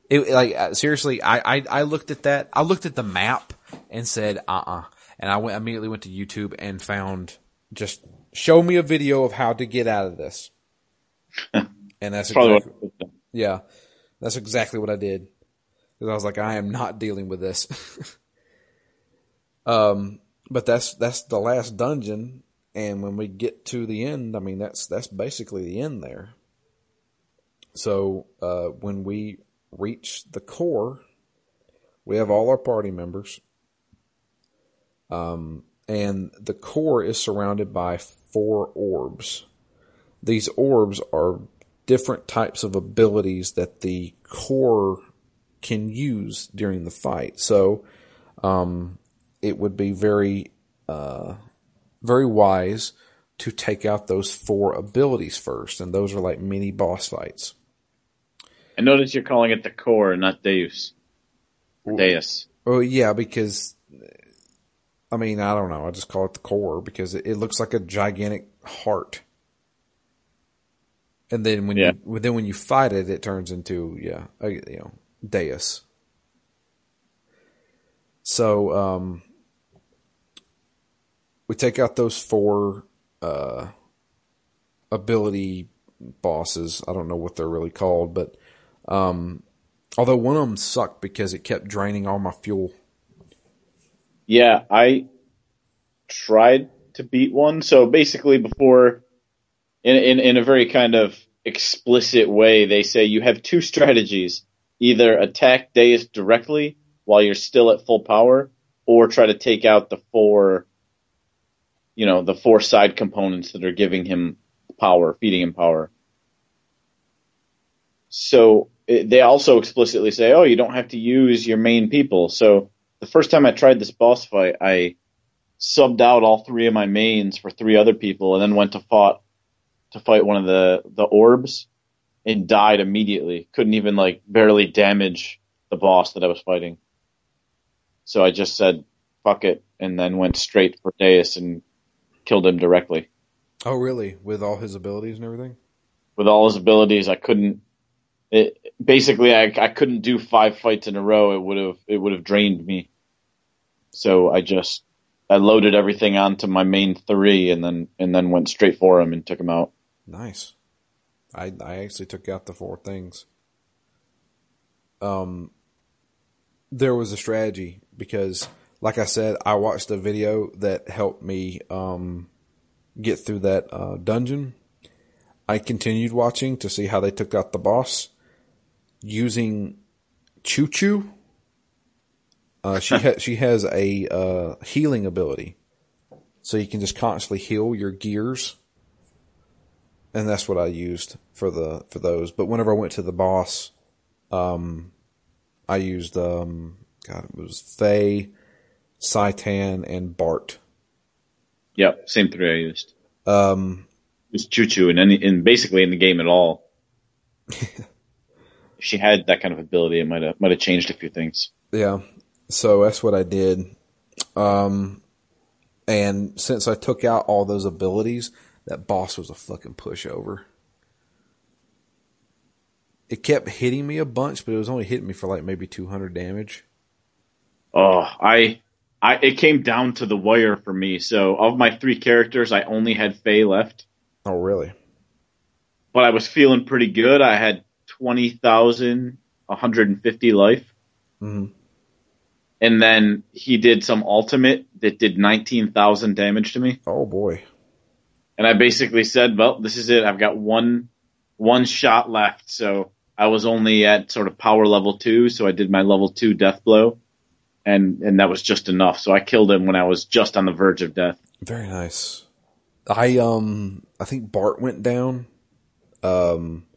it like uh, seriously, I, I I looked at that. I looked at the map and said, "Uh, uh and I went immediately went to YouTube and found just show me a video of how to get out of this. And that's Probably exactly, what. yeah, that's exactly what I did. Because I was like, I am not dealing with this. um, but that's that's the last dungeon, and when we get to the end, I mean, that's that's basically the end there. So uh, when we reach the core, we have all our party members. Um, and the core is surrounded by four orbs. These orbs are different types of abilities that the core can use during the fight. So, um, it would be very, uh, very wise to take out those four abilities first, and those are like mini boss fights. I notice you're calling it the core, not Deus. Or Deus. Oh yeah, because I mean I don't know. I just call it the core because it, it looks like a gigantic heart, and then when Yeah. you then when you fight it, it turns into yeah, you know, Deus. So um, we take out those four uh, ability bosses. I don't know what they're really called, but um, although one of them sucked because it kept draining all my fuel. Yeah, I tried to beat one. So basically, before, in in in a very kind of explicit way, they say you have two strategies: either attack Deus directly while you're still at full power, or try to take out the four, you know, the four side components that are giving him power, feeding him power. So it, they also explicitly say, oh, you don't have to use your main people. So the first time I tried this boss fight, I subbed out all three of my mains for three other people, and then went to fought to fight one of the the orbs, and died immediately. Couldn't even like barely damage the boss that I was fighting. So I just said fuck it, and then went straight for Deus and killed him directly. Oh, really? With all his abilities and everything? With all his abilities, I couldn't. It, basically, I I couldn't do five fights in a row. It would have it would have drained me. So I just I loaded everything onto my main three, and then and then went straight for him and took him out. Nice. I I actually took out the four things. Um, there was a strategy because, like I said, I watched a video that helped me um get through that uh, dungeon. I continued watching to see how they took out the boss using Chu-Chu. Uh, she ha- she has a uh, healing ability, so you can just constantly heal your gears, and that's what I used for the for those. But whenever I went to the boss, um, I used um, God, it was Fei, Citan, and Bart. Yep, same three I used. Um, Just Chu-Chu in any in basically in the game at all. if she had that kind of ability, it might have might have changed a few things. Yeah. So that's what I did. Um, and since I took out all those abilities, that boss was a fucking pushover. It kept hitting me a bunch, but it was only hitting me for like maybe 200 damage. Oh, I, I, it came down to the wire for me. So of my three characters, I only had Fei left, Oh, really? but I was feeling pretty good. I had twenty thousand one hundred and fifty life. Mhm. And then he did some ultimate that did 19,000 damage to me. Oh boy. And I basically said, well, this is it. I've got one, one shot left. So I was only at sort of power level two. So I did my level two death blow and, and that was just enough. So I killed him when I was just on the verge of death. Very nice. I um I think Bart went down. Um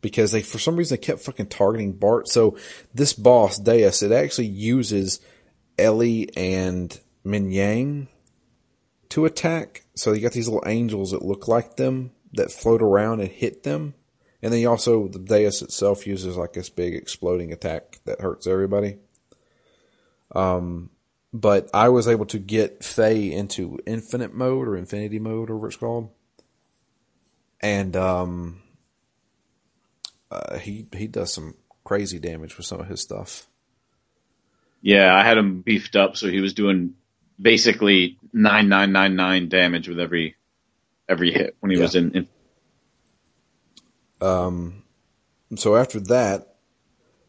because they for some reason they kept fucking targeting Bart. So this boss, Deus, it actually uses Elly and Min Yang to attack. So you got these little angels that look like them that float around and hit them. And then you also the Deus itself uses like this big exploding attack that hurts everybody. Um but I was able to get Fei into infinite mode or infinity mode or whatever it's called. And um uh, he he does some crazy damage with some of his stuff. Yeah. I had him beefed up. So he was doing basically 9999 damage with every, every hit when he was in, in Um so after that,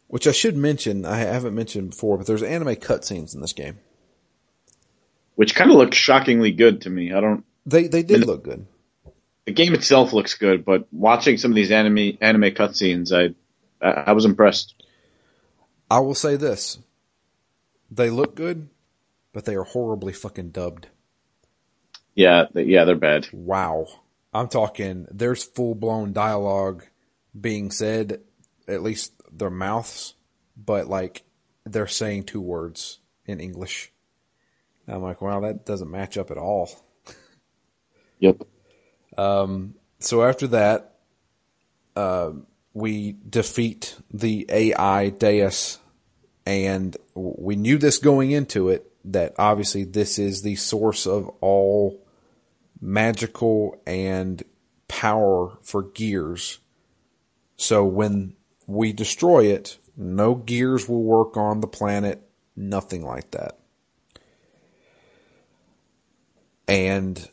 which I should mention, I haven't mentioned before, but there's anime cutscenes in this game. which kind of looks shockingly good to me. I don't, They they did look good. the game itself looks good, but watching some of these anime anime cutscenes, I I was impressed. I will say this. They look good, but they are horribly fucking dubbed. Yeah, yeah, they're bad. Wow. I'm talking there's full blown dialogue being said, at least their mouths, but like they're saying two words in English. I'm like, wow, that doesn't match up at all. Yep. So after that, uh, we defeat the AI Deus, and we knew this going into it that obviously this is the source of all magical and power for gears. So when we destroy it, no gears will work on the planet, nothing like that. And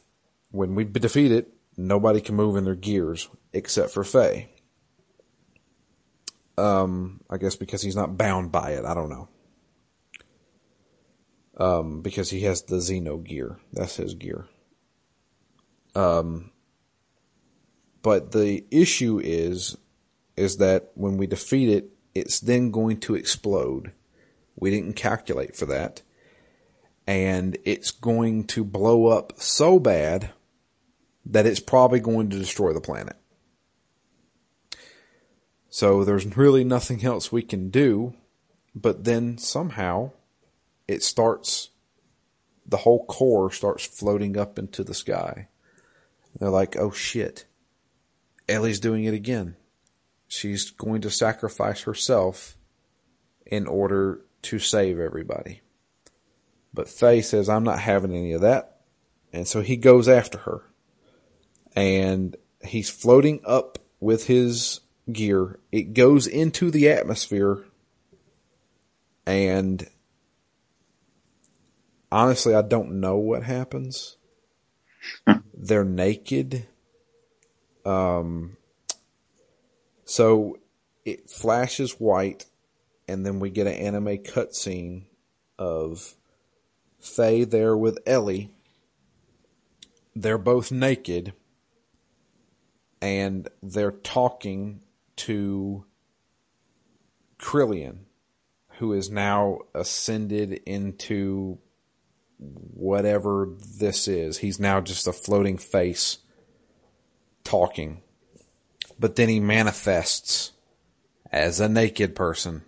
when we defeat it, nobody can move in their gears except for Fei. Um, I guess because he's not bound by it. I don't know. Um, because he has the Xeno gear. That's his gear. Um, but the issue is, is that when we defeat it, it's then going to explode. We didn't calculate for that. And it's going to blow up so bad that it's probably going to destroy the planet. So there's really nothing else we can do, but then somehow it starts, the whole core starts floating up into the sky. They're like, oh shit, Elly's doing it again. She's going to sacrifice herself in order to save everybody. But Fei says, I'm not having any of that. And so he goes after her and he's floating up with his gear. It goes into the atmosphere, and honestly, I don't know what happens. They're naked. Um, so it flashes white, and then we get an anime cutscene of Fei there with Elly. They're both naked and they're talking to Krelian, who is now ascended into whatever this is. He's now just a floating face talking. But then he manifests as a naked person.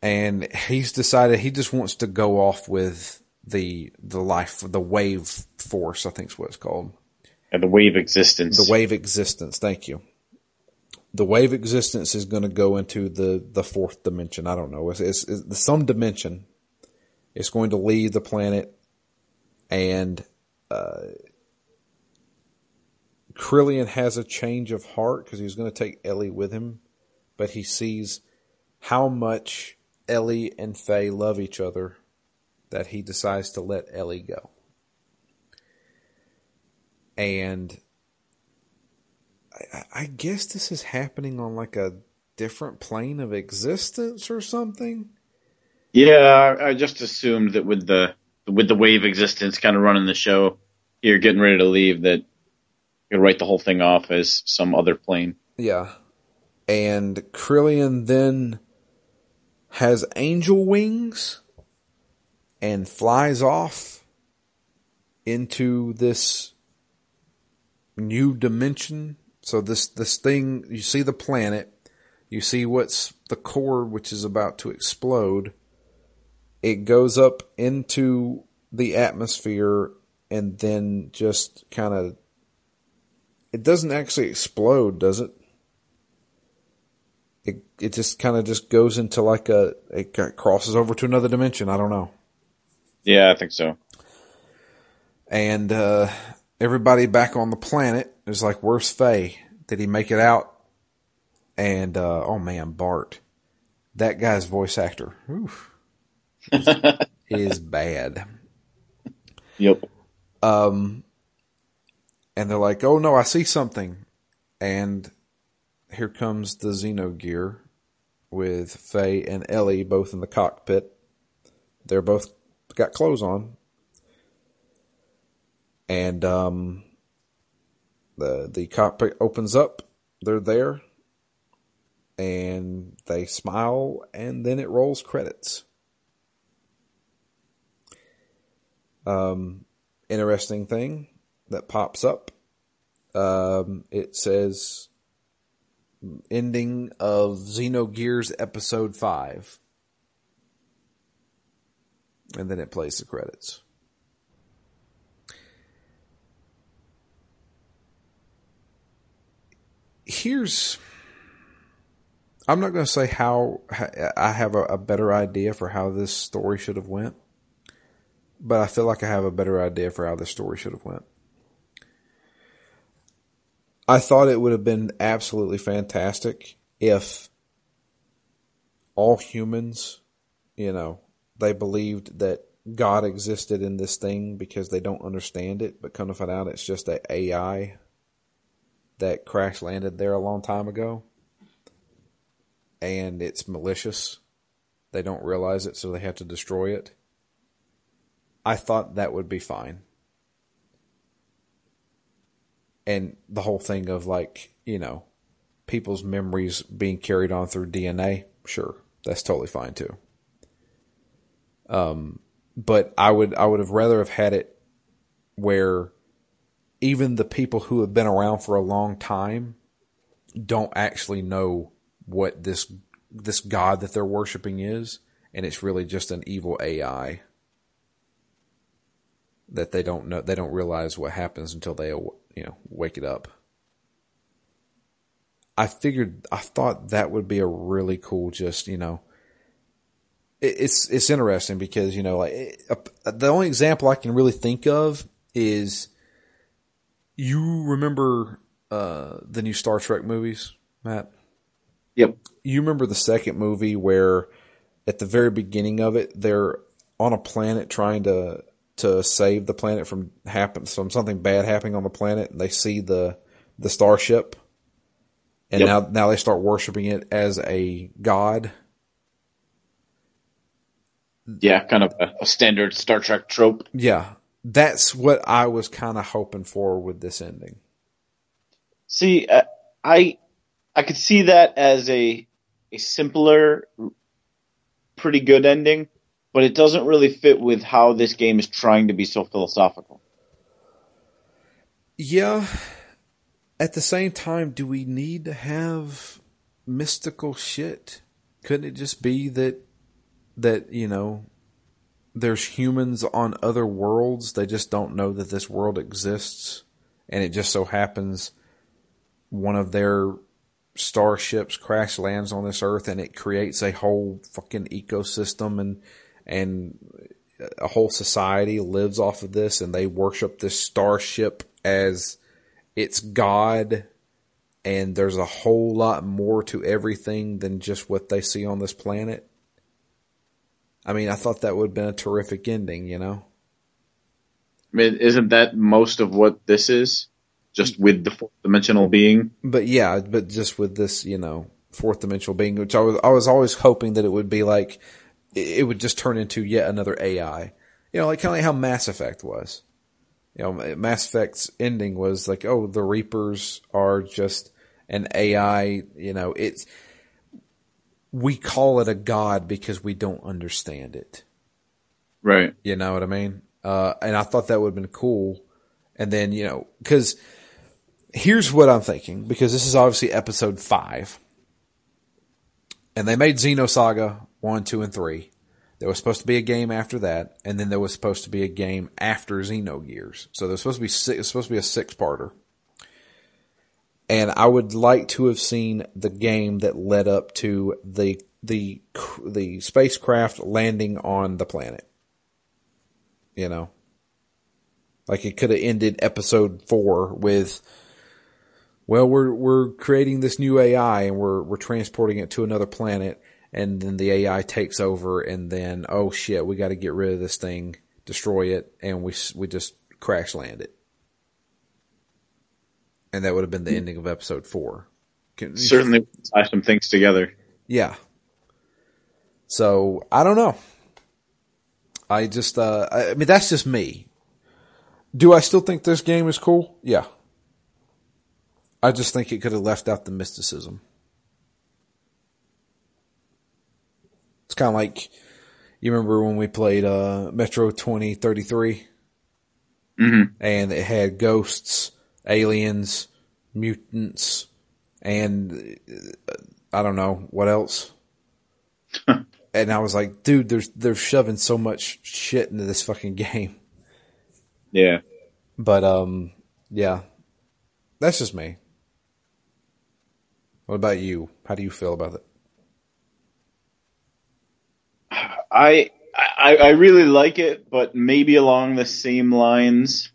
And he's decided he just wants to go off with the the life the wave force, I think is what it's called. And the wave existence. The wave existence. Thank you. The wave existence is going to go into the, the fourth dimension. I don't know. It's, it's, it's some dimension. It's going to leave the planet and, uh, Krelian has a change of heart because he's going to take Elly with him, but he sees how much Elly and Fei love each other that he decides to let Elly go. And I guess this is happening on like a different plane of existence or something. Yeah, I just assumed that with the with the wave existence kind of running the show, you're getting ready to leave that you write the whole thing off as some other plane. Yeah. And Krelian then has angel wings and flies off into this new dimension. So this this thing you see the planet, you see what's the core which is about to explode. It goes up into the atmosphere and then just kind of it doesn't actually explode, does it? It it just kind of just goes into like a it crosses over to another dimension. I don't know. Yeah, I think so. And uh, everybody back on the planet is like, "Where's Fei? Did he make it out?" And uh, oh man, Bart, that guy's voice actor, oof, is, bad. Yep. Um, and they're like, "Oh no, I see something," and here comes the Xeno gear with Fei and Elly both in the cockpit. They're both got clothes on, and um, the the cockpit opens up. They're there, and they smile, and then it rolls credits. Um, interesting thing that pops up. Um, it says ending of Xenogears episode 5. And then it plays the credits. Here's I'm not going to say how I have a, a, better idea for how this story should have went, but I feel like I have a better idea for how this story should have went. I thought it would have been absolutely fantastic if all humans, you know, they believed that God existed in this thing because they don't understand it, but come to find out it's just a AI that crash landed there a long time ago. And it's malicious. They don't realize it, so they have to destroy it. I thought that would be fine and the whole thing of like you know people's memories being carried on through DNA, sure, that's totally fine too. Um, but I would I would have rather have had it where even the people who have been around for a long time don't actually know what this this god that they're worshiping is, and it's really just an evil AI that they don't know they don't realize what happens until they you know, wake it up. I figured, I thought that would be a really cool, just, you know, it, it's, it's interesting because, you know, like it, uh, the only example I can really think of is you remember, uh, the new Star Trek movies, Matt? Yep. You remember the second movie where at the very beginning of it, they're on a planet trying to to save the planet from happen from something bad happening on the planet. And they see the the starship, and yep. now now they start worshiping it as a god. Yeah, kind of a, a standard Star Trek trope. Yeah, that's what I was kind of hoping for with this ending. See, uh, I I could see that as a a simpler, pretty good ending but it doesn't really fit with how this game is trying to be so philosophical. Yeah. At the same time, do we need to have mystical shit? Couldn't it just be that that, you know, there's humans on other worlds, they just don't know that this world exists and it just so happens one of their starships crash lands on this earth and it creates a whole fucking ecosystem and and a whole society lives off of this and they worship this starship as its god and there's a whole lot more to everything than just what they see on this planet. I mean, I thought that would have been a terrific ending, you know? I mean, isn't that most of what this is? just with the fourth dimensional being. But yeah, but just with this, you know, fourth dimensional being, which I was, I was always hoping that it would be like, it would just turn into yet another AI. You know, like kind of like how Mass Effect was. You know, Mass Effect's ending was like, oh, the Reapers are just an AI. You know, it's we call it a god because we don't understand it. Right. You know what I mean? Uh, and I thought that would have been cool. And then, you know, cause here's what I'm thinking, because this is obviously episode five. And they made Xenosaga one, two, and three. There was supposed to be a game after that, and then there was supposed to be a game after Xenogears. So there was supposed to be six, was supposed to be a six parter. And I would like to have seen the game that led up to the the the spacecraft landing on the planet. You know, like it could have ended episode four with, well, we're we're creating this new AI and we're we're transporting it to another planet, and then the AI takes over, and then oh shit, we got to get rid of this thing, destroy it, and we we just crash land it, and that would have been the ending of episode four. Can, Certainly tie some things together. Yeah. So I don't know. I just, uh, I mean, that's just me. Do I still think this game is cool? Yeah. I just think it could have left out the mysticism. It's kind of like you remember when we played uh, Metro 2033? Mm-hmm. And it had ghosts, aliens, mutants, and uh, I don't know what else. and I was like, dude, there's they're shoving so much shit into this fucking game. Yeah. But um, yeah, that's just me. What about you? How do you feel about it? I, I, I really like it, but maybe along the same lines.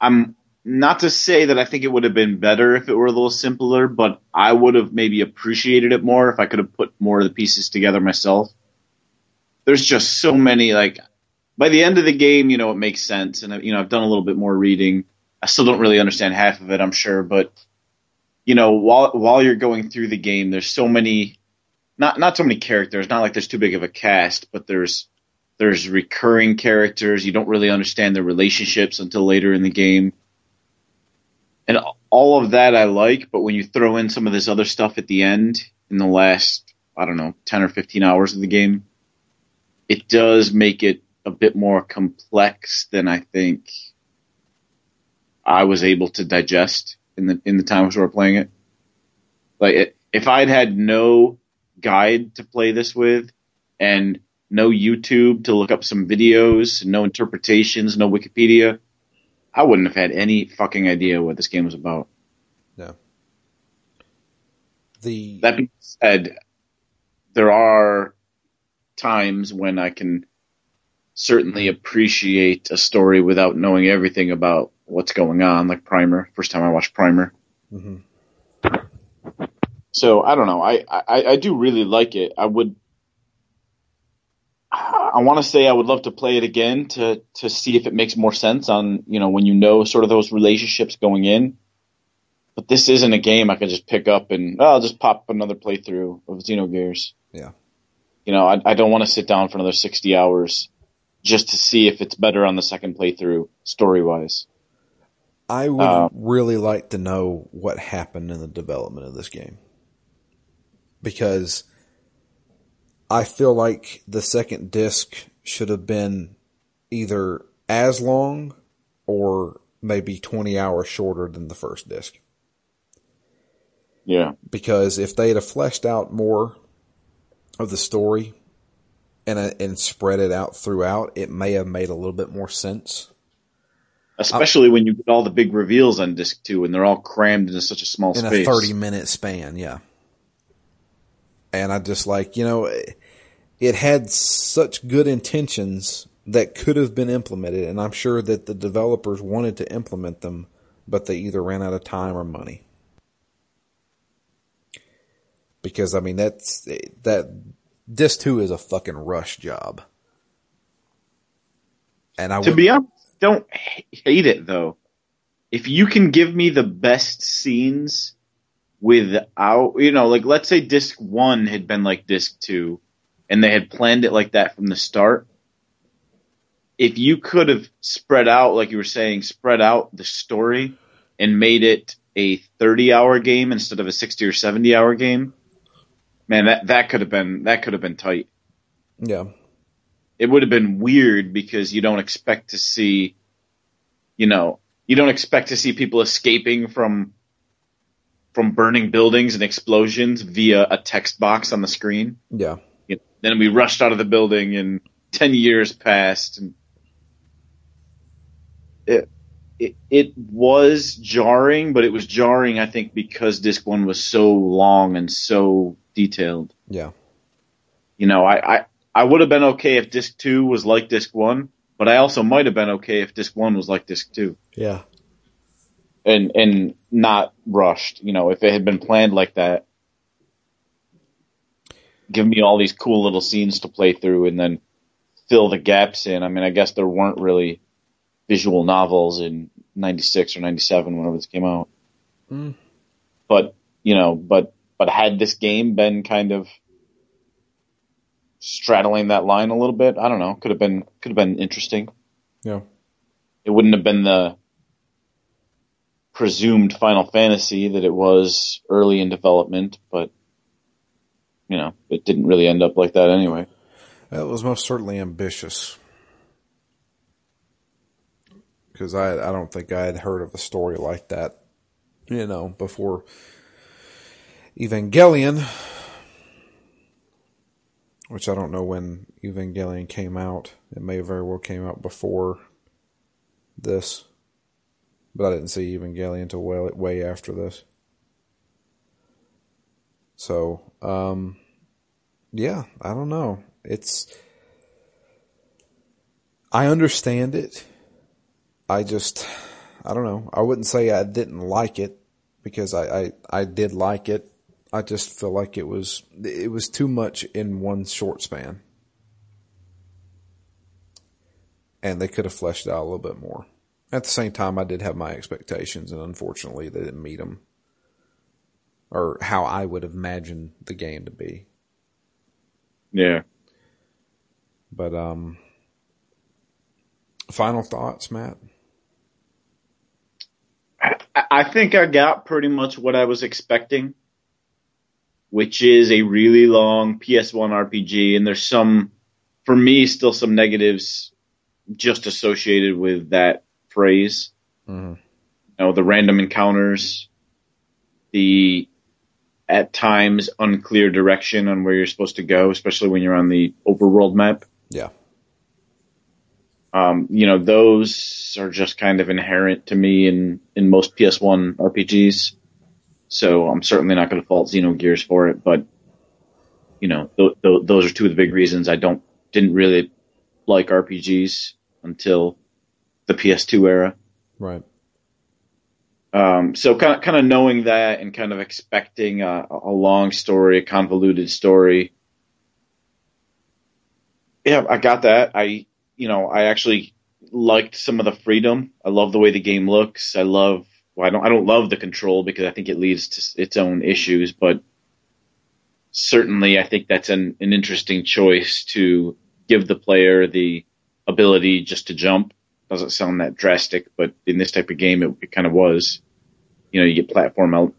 I'm not to say that I think it would have been better if it were a little simpler, but I would have maybe appreciated it more if I could have put more of the pieces together myself. There's just so many like by the end of the game, you know, it makes sense, and you know, I've done a little bit more reading. I still don't really understand half of it, I'm sure, but you know, while while you're going through the game, there's so many not not so many characters. Not like there's too big of a cast, but there's there's recurring characters. You don't really understand the relationships until later in the game. And all of that I like, but when you throw in some of this other stuff at the end in the last, I don't know, 10 or 15 hours of the game, it does make it a bit more complex than I think I was able to digest in the in the times we were playing it. Like it, if I'd had no guide to play this with and no YouTube to look up some videos, no interpretations, no Wikipedia, I wouldn't have had any fucking idea what this game was about. No. The that being said, there are times when I can certainly appreciate a story without knowing everything about what's going on, like Primer. First time I watched Primer. Mm-hmm. So I don't know. I, I, I do really like it. I would. I want to say I would love to play it again to to see if it makes more sense on you know when you know sort of those relationships going in. But this isn't a game I could just pick up and oh, I'll just pop another playthrough of Xenogears. Yeah. You know, I, I don't want to sit down for another sixty hours just to see if it's better on the second playthrough story wise. I would um, really like to know what happened in the development of this game because I feel like the second disc should have been either as long or maybe 20 hours shorter than the first disc. Yeah. Because if they'd have fleshed out more of the story and uh, and spread it out throughout, it may have made a little bit more sense. Especially I'm, when you get all the big reveals on disc two, and they're all crammed into such a small in space. a thirty minute span. Yeah, and I just like you know, it had such good intentions that could have been implemented, and I'm sure that the developers wanted to implement them, but they either ran out of time or money. Because I mean that's that this too is a fucking rush job. And I to would, be honest, don't hate it though. if you can give me the best scenes without, you know, like let's say disc one had been like disc two and they had planned it like that from the start. If you could have spread out, like you were saying, spread out the story and made it a 30 hour game instead of a 60 or 70 hour game, man, that, that could have been, that could have been tight. Yeah. It would have been weird because you don't expect to see, you know, you don't expect to see people escaping from from burning buildings and explosions via a text box on the screen. Yeah. You know, then we rushed out of the building and 10 years passed and it, it, it was jarring, but it was jarring, I think, because disc one was so long and so detailed. Yeah. You know, I, I, I would have been okay if disc two was like disc one, but I also might have been okay if disc one was like disc two. Yeah. And, and not rushed. You know, if it had been planned like that, give me all these cool little scenes to play through and then fill the gaps in. I mean, I guess there weren't really visual novels in 96 or 97 whenever this came out. Mm. But, you know, but, but had this game been kind of straddling that line a little bit, I don't know, could have been, could have been interesting. Yeah. It wouldn't have been the presumed Final Fantasy that it was early in development, but, you know, it didn't really end up like that anyway. It was most certainly ambitious. Because I, I don't think I had heard of a story like that, you know, before Evangelion, which I don't know when Evangelion came out. It may very well came out before this, but I didn't see Evangelion until way, way after this. So, um, yeah, I don't know. It's, I understand it. I just, I don't know. I wouldn't say I didn't like it because I, I, I did like it. I just feel like it was, it was too much in one short span. And they could have fleshed out a little bit more. At the same time, I did have my expectations and unfortunately they didn't meet them or how I would have imagined the game to be. Yeah. But, um, final thoughts, Matt? I think I got pretty much what I was expecting, which is a really long PS1 RPG, and there's some, for me, still some negatives just associated with that phrase. Mm-hmm. You know, the random encounters, the at times unclear direction on where you're supposed to go, especially when you're on the overworld map. Yeah. Um, you know, those are just kind of inherent to me in, in most PS1 RPGs. So I'm certainly not going to fault Xenogears for it, but you know, th- th- those are two of the big reasons I don't, didn't really like RPGs until the PS2 era. Right. Um, so kind of, kind of knowing that and kind of expecting a, a long story, a convoluted story. Yeah, I got that. I, you know, I actually liked some of the freedom. I love the way the game looks. I love, well, I don't, I don't love the control because I think it leads to its own issues, but certainly I think that's an, an interesting choice to give the player the ability just to jump. Doesn't sound that drastic, but in this type of game, it, it kind of was. You know, you get platform el-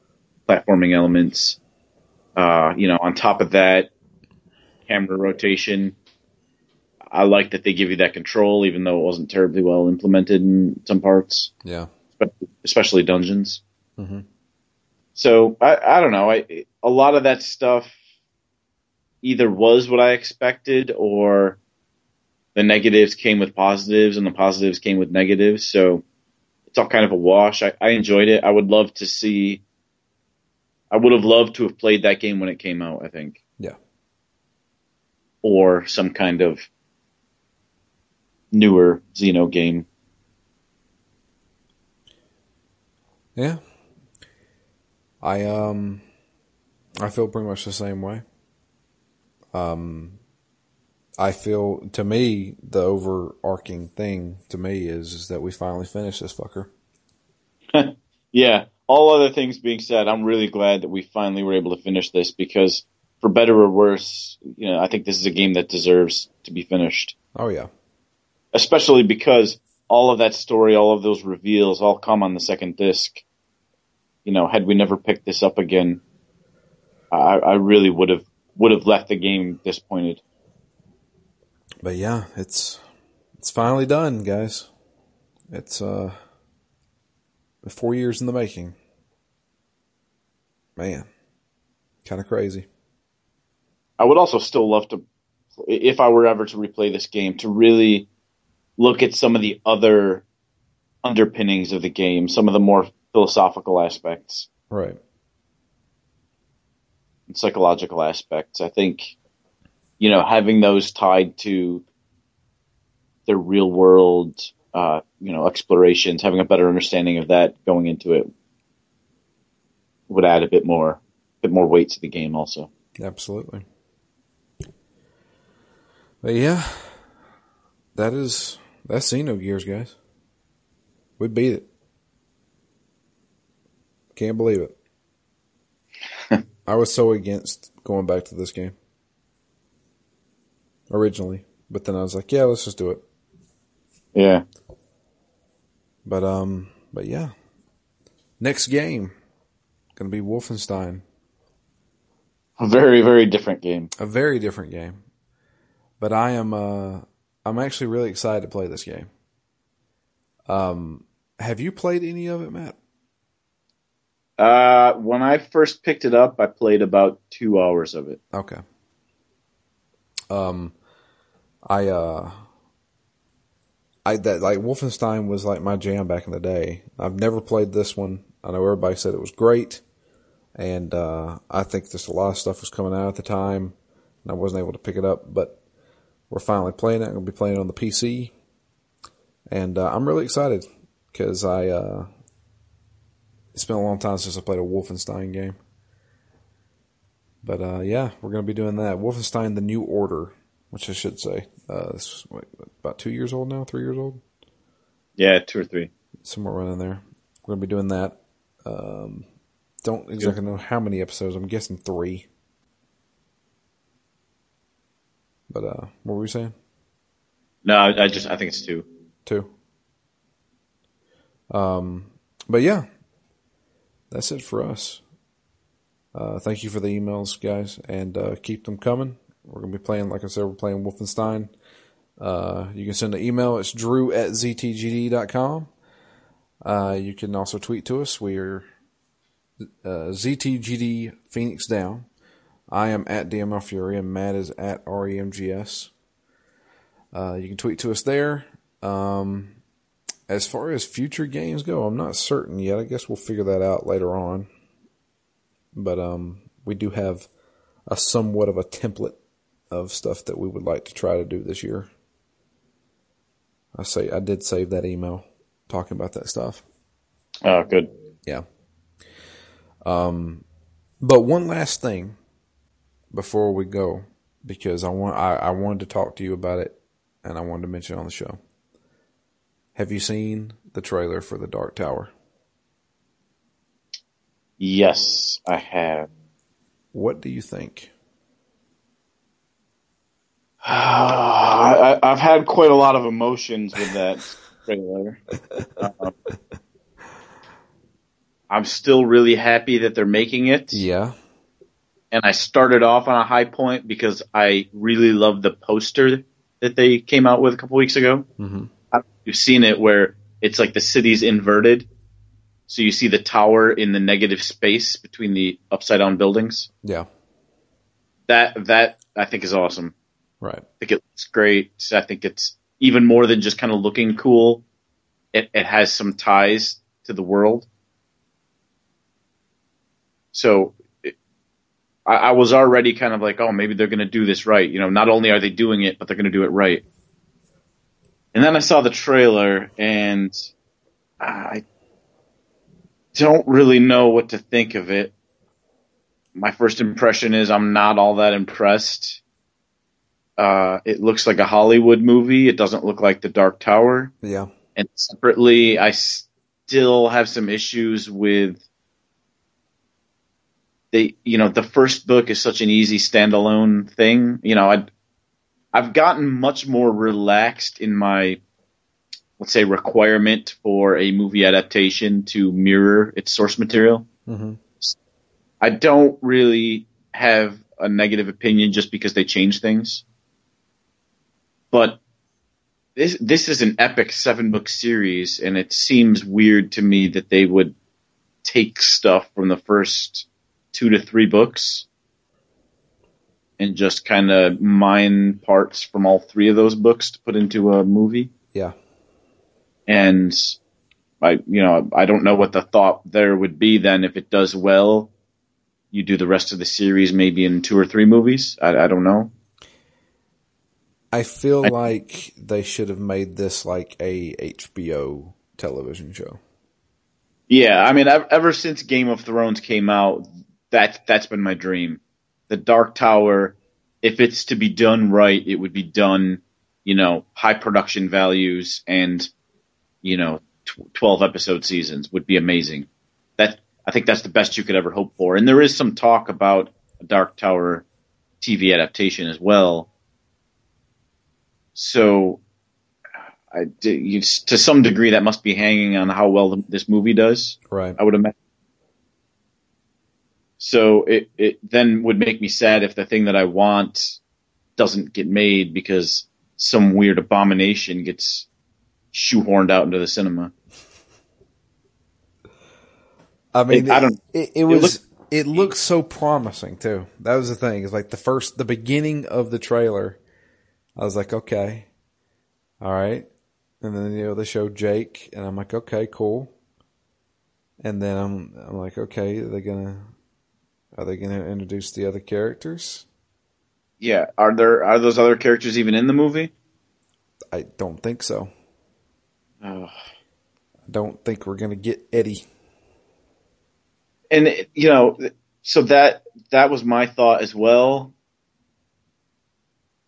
platforming elements. Uh, you know, on top of that, camera rotation. I like that they give you that control, even though it wasn't terribly well implemented in some parts. Yeah. Especially dungeons. Mm-hmm. So I, I don't know. I, a lot of that stuff either was what I expected or the negatives came with positives and the positives came with negatives. So it's all kind of a wash. I, I enjoyed it. I would love to see, I would have loved to have played that game when it came out, I think. Yeah. Or some kind of newer Xeno game. Yeah. I um I feel pretty much the same way. Um I feel to me the overarching thing to me is is that we finally finished this fucker. yeah. All other things being said, I'm really glad that we finally were able to finish this because, for better or worse, you know, I think this is a game that deserves to be finished. Oh yeah. Especially because all of that story, all of those reveals, all come on the second disc. You know, had we never picked this up again, I, I really would have would have left the game disappointed. But yeah, it's it's finally done, guys. It's uh four years in the making. Man, kind of crazy. I would also still love to, if I were ever to replay this game, to really look at some of the other underpinnings of the game, some of the more philosophical aspects. Right. And psychological aspects. I think, you know, having those tied to the real world uh, you know, explorations, having a better understanding of that going into it would add a bit more, bit more weight to the game also. Absolutely. But yeah, that is, that's Xenogears, guys. We beat it. Can't believe it. I was so against going back to this game originally, but then I was like, yeah, let's just do it. Yeah. But um, but yeah. Next game, gonna be Wolfenstein. A very very different game. A very different game. But I am uh, I'm actually really excited to play this game. Um, have you played any of it, Matt? Uh, when I first picked it up, I played about two hours of it. Okay. Um, I uh, I that like Wolfenstein was like my jam back in the day. I've never played this one. I know everybody said it was great, and uh, I think just a lot of stuff was coming out at the time, and I wasn't able to pick it up. But we're finally playing it. I'm gonna be playing it on the PC, and uh, I'm really excited because I uh, it's been a long time since I played a Wolfenstein game. But uh, yeah, we're gonna be doing that. Wolfenstein: The New Order which I should say. Uh, it's about two years old now, three years old. Yeah, two or three. Somewhere around in there. We're gonna be doing that. Um, don't exactly know how many episodes. I'm guessing three. But uh, what were we saying? No, I just I think it's two. Two. Um, but yeah, that's it for us. Uh, thank you for the emails, guys, and uh, keep them coming. We're going to be playing, like I said, we're playing Wolfenstein. Uh, you can send an email. It's drew at ztgd.com. Uh, you can also tweet to us. We are uh, ZTGD Phoenix Down. I am at DML Fury and Matt is at REMGS. Uh, you can tweet to us there. Um, as far as future games go, I'm not certain yet. I guess we'll figure that out later on. But um, we do have a somewhat of a template of stuff that we would like to try to do this year. I say I did save that email talking about that stuff. Oh, good. Yeah. Um, but one last thing before we go, because I want I, I wanted to talk to you about it, and I wanted to mention it on the show. Have you seen the trailer for the Dark Tower? Yes, I have. What do you think? I, have had quite a lot of emotions with that trailer. Um, I'm still really happy that they're making it. Yeah. And I started off on a high point because I really love the poster that they came out with a couple weeks ago. Mm-hmm. You've seen it where it's like the city's inverted. So you see the tower in the negative space between the upside down buildings. Yeah. That, that I think is awesome. Right. I think it looks great. I think it's even more than just kind of looking cool. It, it has some ties to the world. So it, I, I was already kind of like, oh, maybe they're going to do this right. You know, not only are they doing it, but they're going to do it right. And then I saw the trailer and I don't really know what to think of it. My first impression is I'm not all that impressed. Uh, it looks like a Hollywood movie. It doesn't look like The Dark Tower. Yeah. And separately, I still have some issues with they, you know, the first book is such an easy standalone thing. You know, I, I've gotten much more relaxed in my, let's say, requirement for a movie adaptation to mirror its source material. Mm-hmm. I don't really have a negative opinion just because they change things. But this this is an epic seven book series, and it seems weird to me that they would take stuff from the first two to three books and just kind of mine parts from all three of those books to put into a movie. Yeah. And I, you know, I don't know what the thought there would be then if it does well. You do the rest of the series maybe in two or three movies. I, I don't know. I feel I, like they should have made this like a HBO television show. Yeah, I mean, ever since Game of Thrones came out, that that's been my dream. The Dark Tower, if it's to be done right, it would be done, you know, high production values and, you know, tw- twelve episode seasons would be amazing. That I think that's the best you could ever hope for. And there is some talk about a Dark Tower TV adaptation as well. So, I, you, to some degree, that must be hanging on how well the, this movie does. Right. I would imagine. So it, it then would make me sad if the thing that I want doesn't get made because some weird abomination gets shoehorned out into the cinema. I mean, it, I don't. It, it was. It, looked, it so promising too. That was the thing. It's like the first, the beginning of the trailer. I was like, okay, all right, and then you know they showed Jake, and I'm like, okay, cool. And then I'm, I'm like, okay, are they gonna, are they gonna introduce the other characters? Yeah, are there are those other characters even in the movie? I don't think so. Oh. I don't think we're gonna get Eddie and you know, so that that was my thought as well.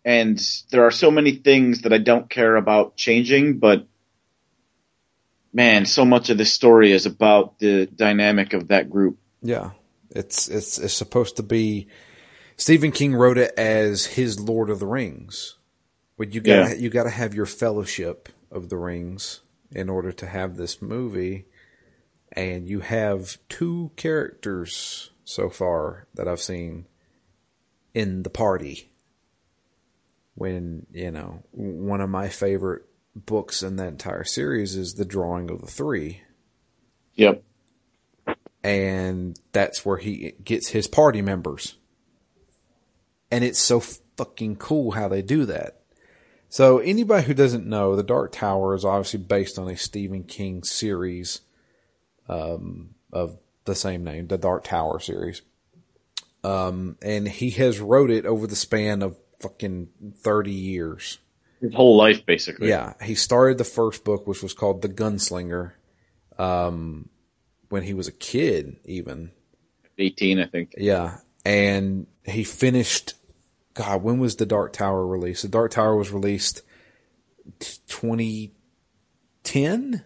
And there are so many things that I don't care about changing, but man, so much of this story is about the dynamic of that group. Yeah, it's it's it's supposed to be. Stephen King wrote it as his Lord of the Rings, but you got yeah. you got to have your Fellowship of the Rings in order to have this movie and you have two characters so far that I've seen in the party. When, you know, one of my favorite books in that entire series is The Drawing of the Three. Yep. And that's where he gets his party members. And it's so fucking cool how they do that. So anybody who doesn't know, The Dark Tower is obviously based on a Stephen King series um, of the same name, the Dark Tower series. Um, and he has wrote it over the span of fucking 30 years. His whole life, basically. Yeah. He started the first book, which was called The Gunslinger, um, when he was a kid, even. 18, I think. Yeah. And he finished, God, when was The Dark Tower released? The Dark Tower was released 2010?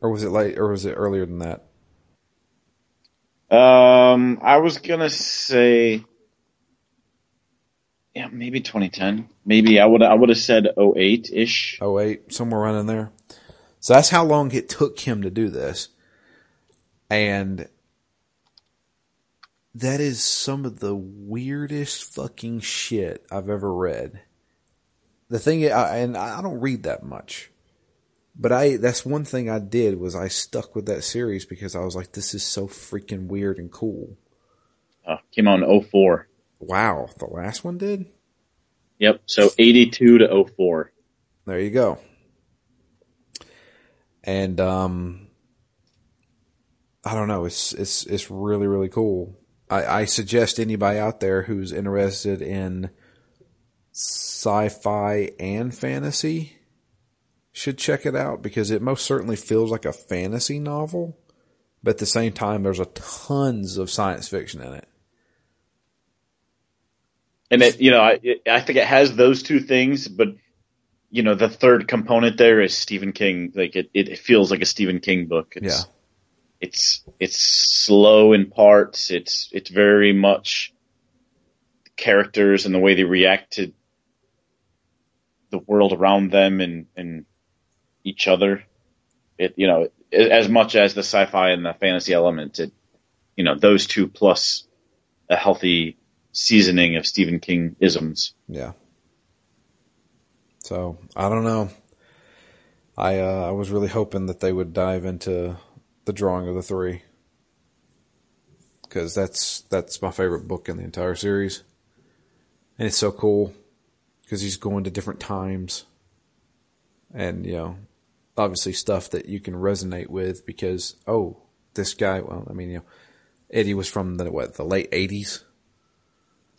or was it late, or was it earlier than that? Um, I was gonna say, yeah, maybe 2010. Maybe I would I would have said 08 ish. 08, somewhere around in there. So that's how long it took him to do this, and that is some of the weirdest fucking shit I've ever read. The thing, and I don't read that much. But I that's one thing I did was I stuck with that series because I was like, this is so freaking weird and cool. Uh, came out in 04. Wow, the last one did? Yep, so 82 to 04. There you go. And um I don't know, it's it's it's really, really cool. I, I suggest anybody out there who's interested in sci-fi and fantasy should check it out because it most certainly feels like a fantasy novel, but at the same time, there's a tons of science fiction in it. And it, you know, I, I think it has those two things, but you know, the third component there is Stephen King. Like it, it feels like a Stephen King book. It's, Yeah. It's it's slow in parts. It's it's very much characters and the way they react to the world around them and and each other. It you know as much as the sci-fi and the fantasy element. It you know those two plus a healthy seasoning of Stephen King isms. Yeah. So I don't know. I uh, I was really hoping that they would dive into the drawing of the three because that's that's my favorite book in the entire series, and it's so cool because he's going to different times, and you know, obviously stuff that you can resonate with because oh, this guy. Well, I mean, you know, Eddie was from the what the late eighties.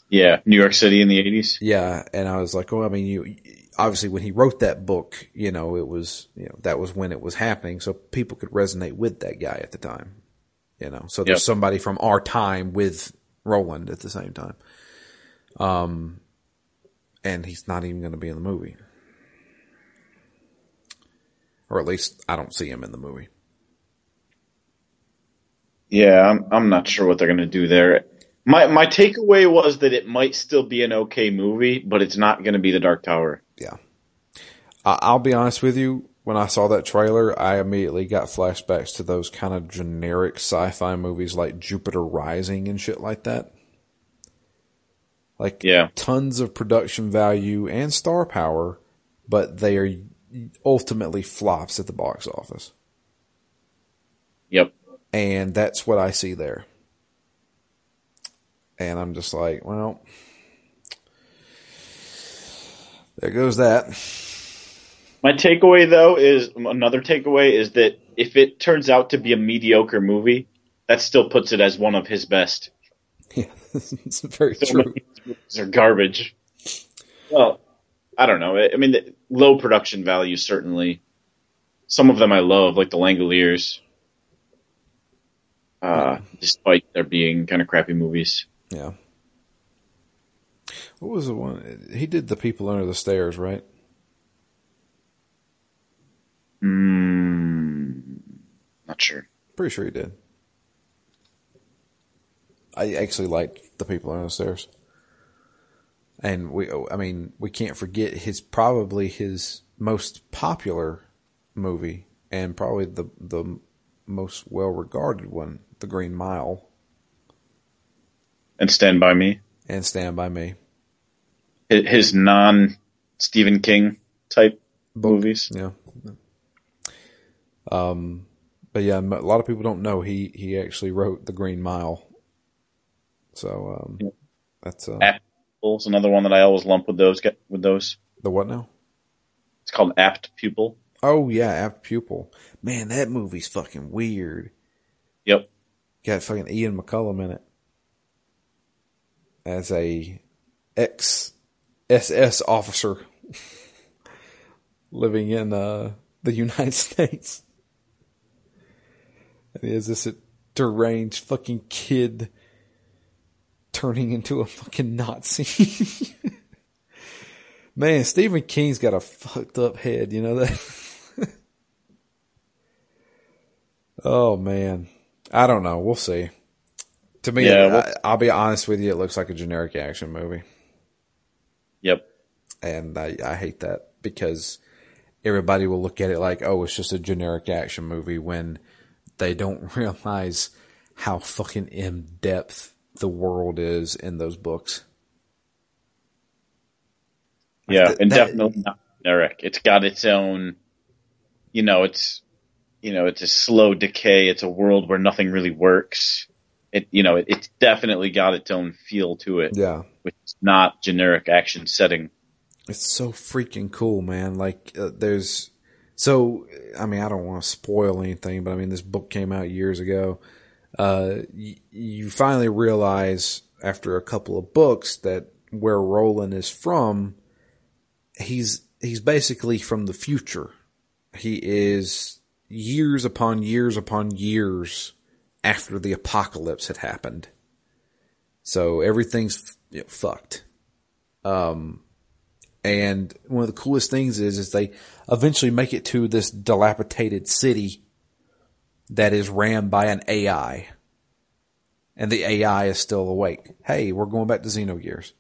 Yeah, New York City in the eighties. Yeah, and I was like, oh, I mean, you obviously when he wrote that book, you know, it was you know that was when it was happening, so people could resonate with that guy at the time, you know. So there's Yep. somebody from our time with Roland at the same time, um, and he's not even going to be in the movie, or at least I don't see him in the movie. Yeah, I'm I'm not sure what they're gonna do there. My my takeaway was that it might still be an okay movie, but it's not gonna be The Dark Tower. Yeah. I- I'll be honest with you. When I saw that trailer, I immediately got flashbacks to those kind of generic sci-fi movies like Jupiter Rising and shit like that. Like Yeah. tons of production value and star power, but they are ultimately flops at the box office. Yep. And that's what I see there. And I'm just like, well, there goes that. My takeaway though is another takeaway is that if it turns out to be a mediocre movie, that still puts it as one of his best. Yeah, it's very So true. movies are garbage. Well, I don't know. I I mean, the low production value certainly. Some of them I love, like the Langoliers. Uh, despite there being kind of crappy movies. Yeah. What was the one? He did the people under the stairs, right? Mm, not sure. Pretty sure he did. I actually liked the people under the stairs, and we. I mean, we can't forget his probably his most popular movie, and probably the the most well regarded one, The Green Mile, And Stand By Me. and Stand by Me. His, his non Stephen King type Book. movies. Yeah. Um, but yeah, a lot of people don't know he he actually wrote The Green Mile. So um, Yeah. that's uh, is another one that I always lump with those. Get with those. the what now? It's called Apt Pupil. Oh yeah, Apt Pupil. Man, that movie's fucking weird. Yep. Got fucking Ian McKellen in it as a ex SS officer living in uh, the United States. And he has this deranged fucking kid turning into a fucking Nazi. Man, Stephen King's got a fucked up head, you know that? oh man. I don't know. We'll see. To me, Yeah, well- I, I'll be honest with you, it looks like a generic action movie. Yep. And I, I hate that because everybody will look at it like, oh, it's just a generic action movie when they don't realize how fucking in depth the world is in those books. Yeah, That- and that- definitely not generic. It's got its own, you know, it's, you know, it's a slow decay. It's a world where nothing really works. It, you know, it, it's definitely got its own feel to it, Yeah. which is not generic action setting. It's so freaking cool, man. Like, uh, there's, so, I mean, I don't want to spoil anything, but I mean, this book came out years ago. Uh, y- you finally realize after a couple of books that where Roland is from, he's, he's basically from the future. He is years upon years upon years after the apocalypse had happened. So everything's you know, fucked. Um, And one of the coolest things is, is they eventually make it to this dilapidated city that is ran by an AI. And the AI is still awake. Hey, we're going back to Xenogears.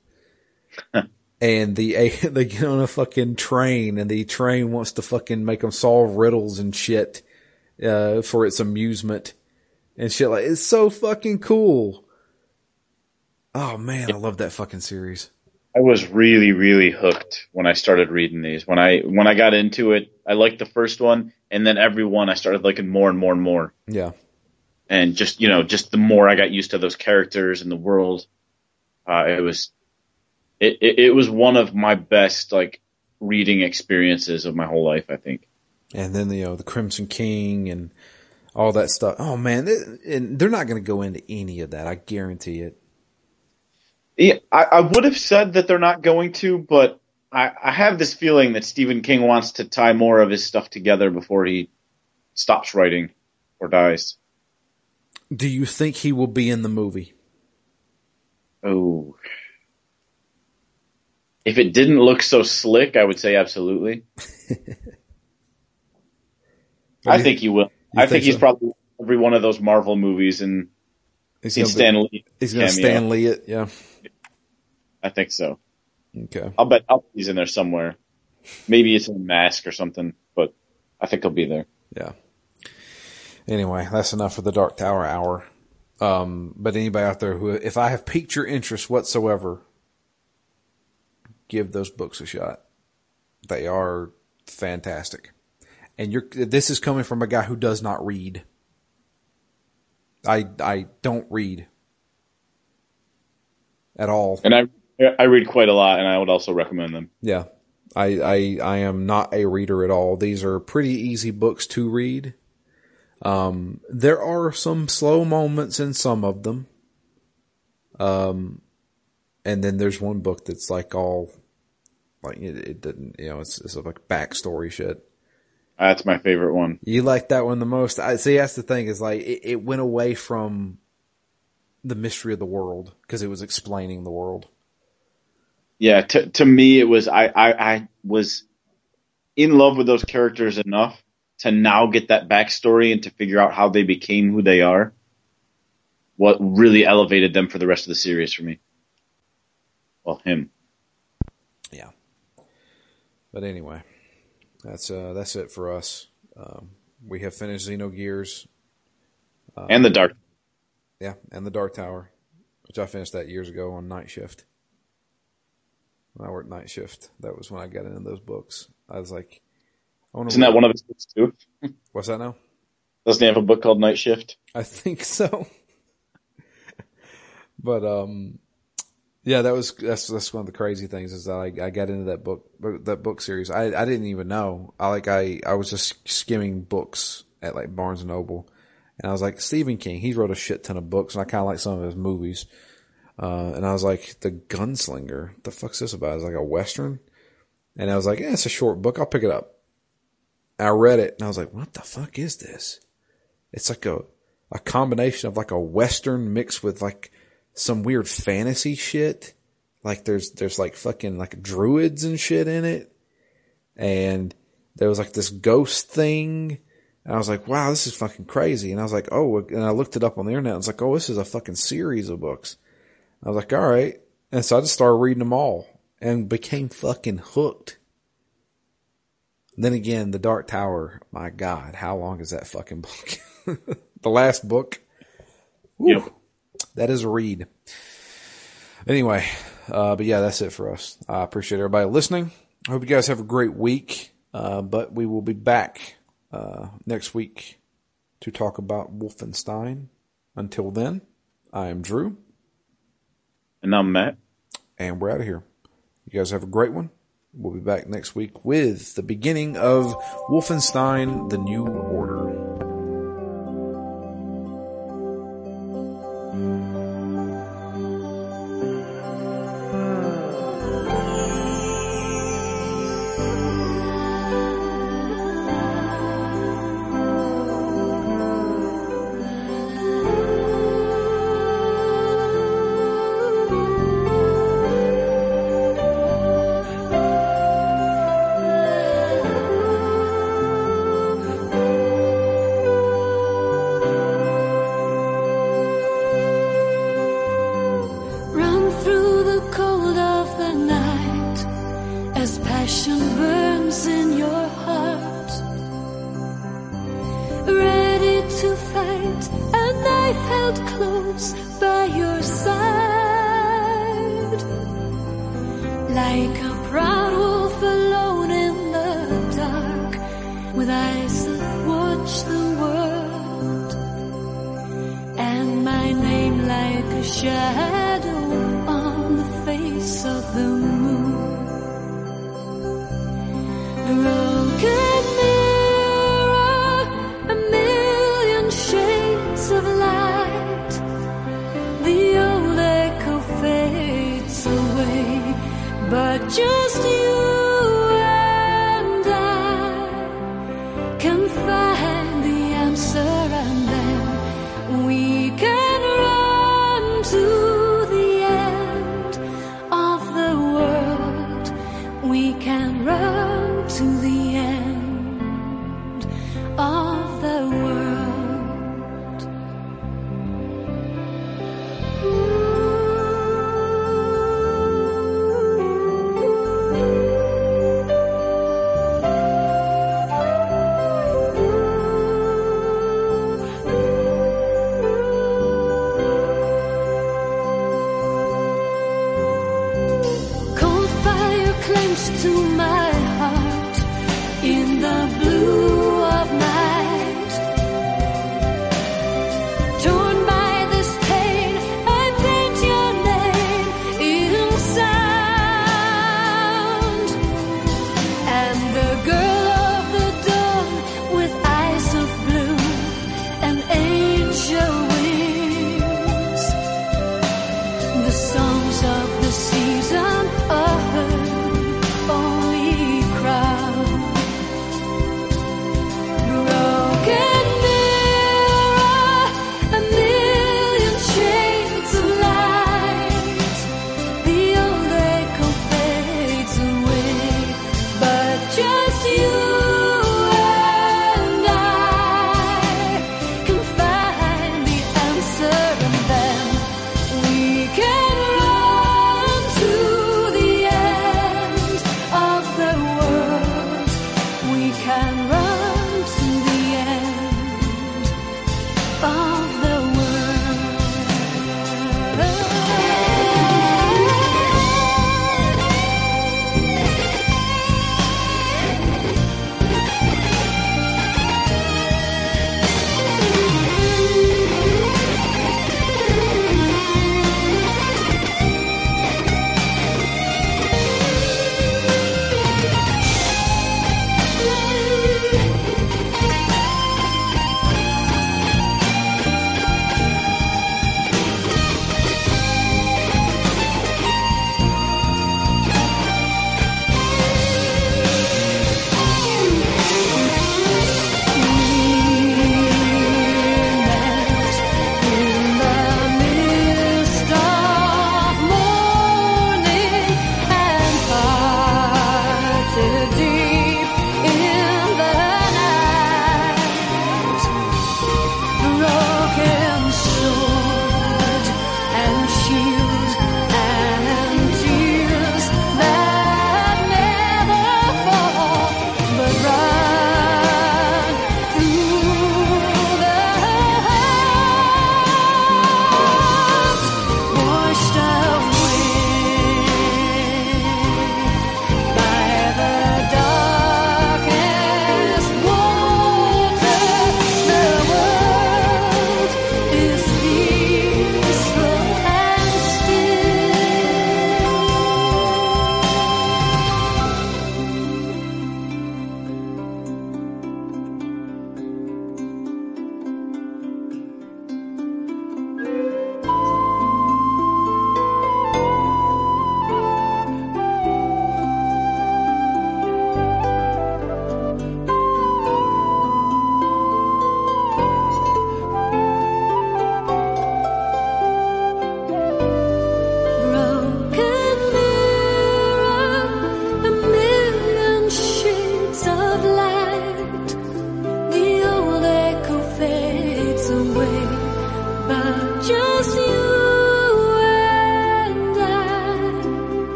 and the they get on a fucking train, and the train wants to fucking make them solve riddles and shit uh, for its amusement and shit. Like it's so fucking cool. Oh man, I love that fucking series. I was really, really hooked when I started reading these. When I when I got into it, I liked the first one, and then every one I started liking more and more and more. Yeah. And just you know, just the more I got used to those characters and the world, uh, it was it, it, it was one of my best like reading experiences of my whole life. I think. And then you know the Crimson King and all that stuff. Oh man, they, and they're not going to go into any of that. I guarantee it. Yeah, I, I would have said that they're not going to, but I, I have this feeling that Stephen King wants to tie more of his stuff together before he stops writing or dies. Do you think he will be in the movie? Oh, if it didn't look so slick, I would say absolutely. I think he will. I think, think he's probably every one of those Marvel movies, and he's, he's Stan Lee. He's going to Stan Lee it, yeah. I think so. Okay. I'll bet I'll, he's in there somewhere. Maybe it's in a mask or something, but I think he'll be there. Yeah. Anyway, that's enough for the Dark Tower hour. Um, but anybody out there who, if I have piqued your interest whatsoever, give those books a shot. They are fantastic. And you're, this is coming from a guy who does not read. I, I don't read at all. And I, I read quite a lot and I would also recommend them. Yeah. I, I, I am not a reader at all. These are pretty easy books to read. Um, there are some slow moments in some of them. Um, and then there's one book that's like all like it, it didn't, you know, it's, it's like backstory shit. That's my favorite one. You like that one the most. I see. That's the thing is like it, it went away from the mystery of the world because it was explaining the world. Yeah, to to me, it was I, I I was in love with those characters enough to now get that backstory and to figure out how they became who they are. What really elevated them for the rest of the series for me. Well, him. Yeah. But anyway, that's uh that's it for us. Um, we have finished Xenogears. Uh, and the Dark. Yeah, and the Dark Tower, which I finished that years ago on night shift. When I worked night shift, that was when I got into those books. I was like, I Isn't that one of his books too? What's that now? Doesn't he have a book called Night Shift? I think so. but um, yeah, that was that's that's one of the crazy things is that I, I got into that book that book series. I I didn't even know. I like I I was just skimming books at like Barnes and Noble, and I was like Stephen King. He wrote a shit ton of books, and I kind of like some of his movies. Uh, and I was like, The Gunslinger. The fuck's this about? It's like a western. And I was like, yeah, it's a short book. I'll pick it up. I read it and I was like, what the fuck is this? It's like a, a combination of like a western mixed with like some weird fantasy shit. Like there's, there's like fucking like druids and shit in it. And there was like this ghost thing. And I was like, wow, this is fucking crazy. And I was like, oh, and I looked it up on the internet. I was like, oh, this is a fucking series of books. I was like, all right. And so I just started reading them all and became fucking hooked. Then again, The Dark Tower, my God, how long is that fucking book? the last book? Yep. That is a read. Anyway, uh, but yeah, that's it for us. I appreciate everybody listening. I hope you guys have a great week. Uh, but we will be back uh, next week to talk about Wolfenstein. Until then, I am Drew. And I'm Matt. And we're out of here. You guys have a great one. We'll be back next week with the beginning of Wolfenstein The New Order.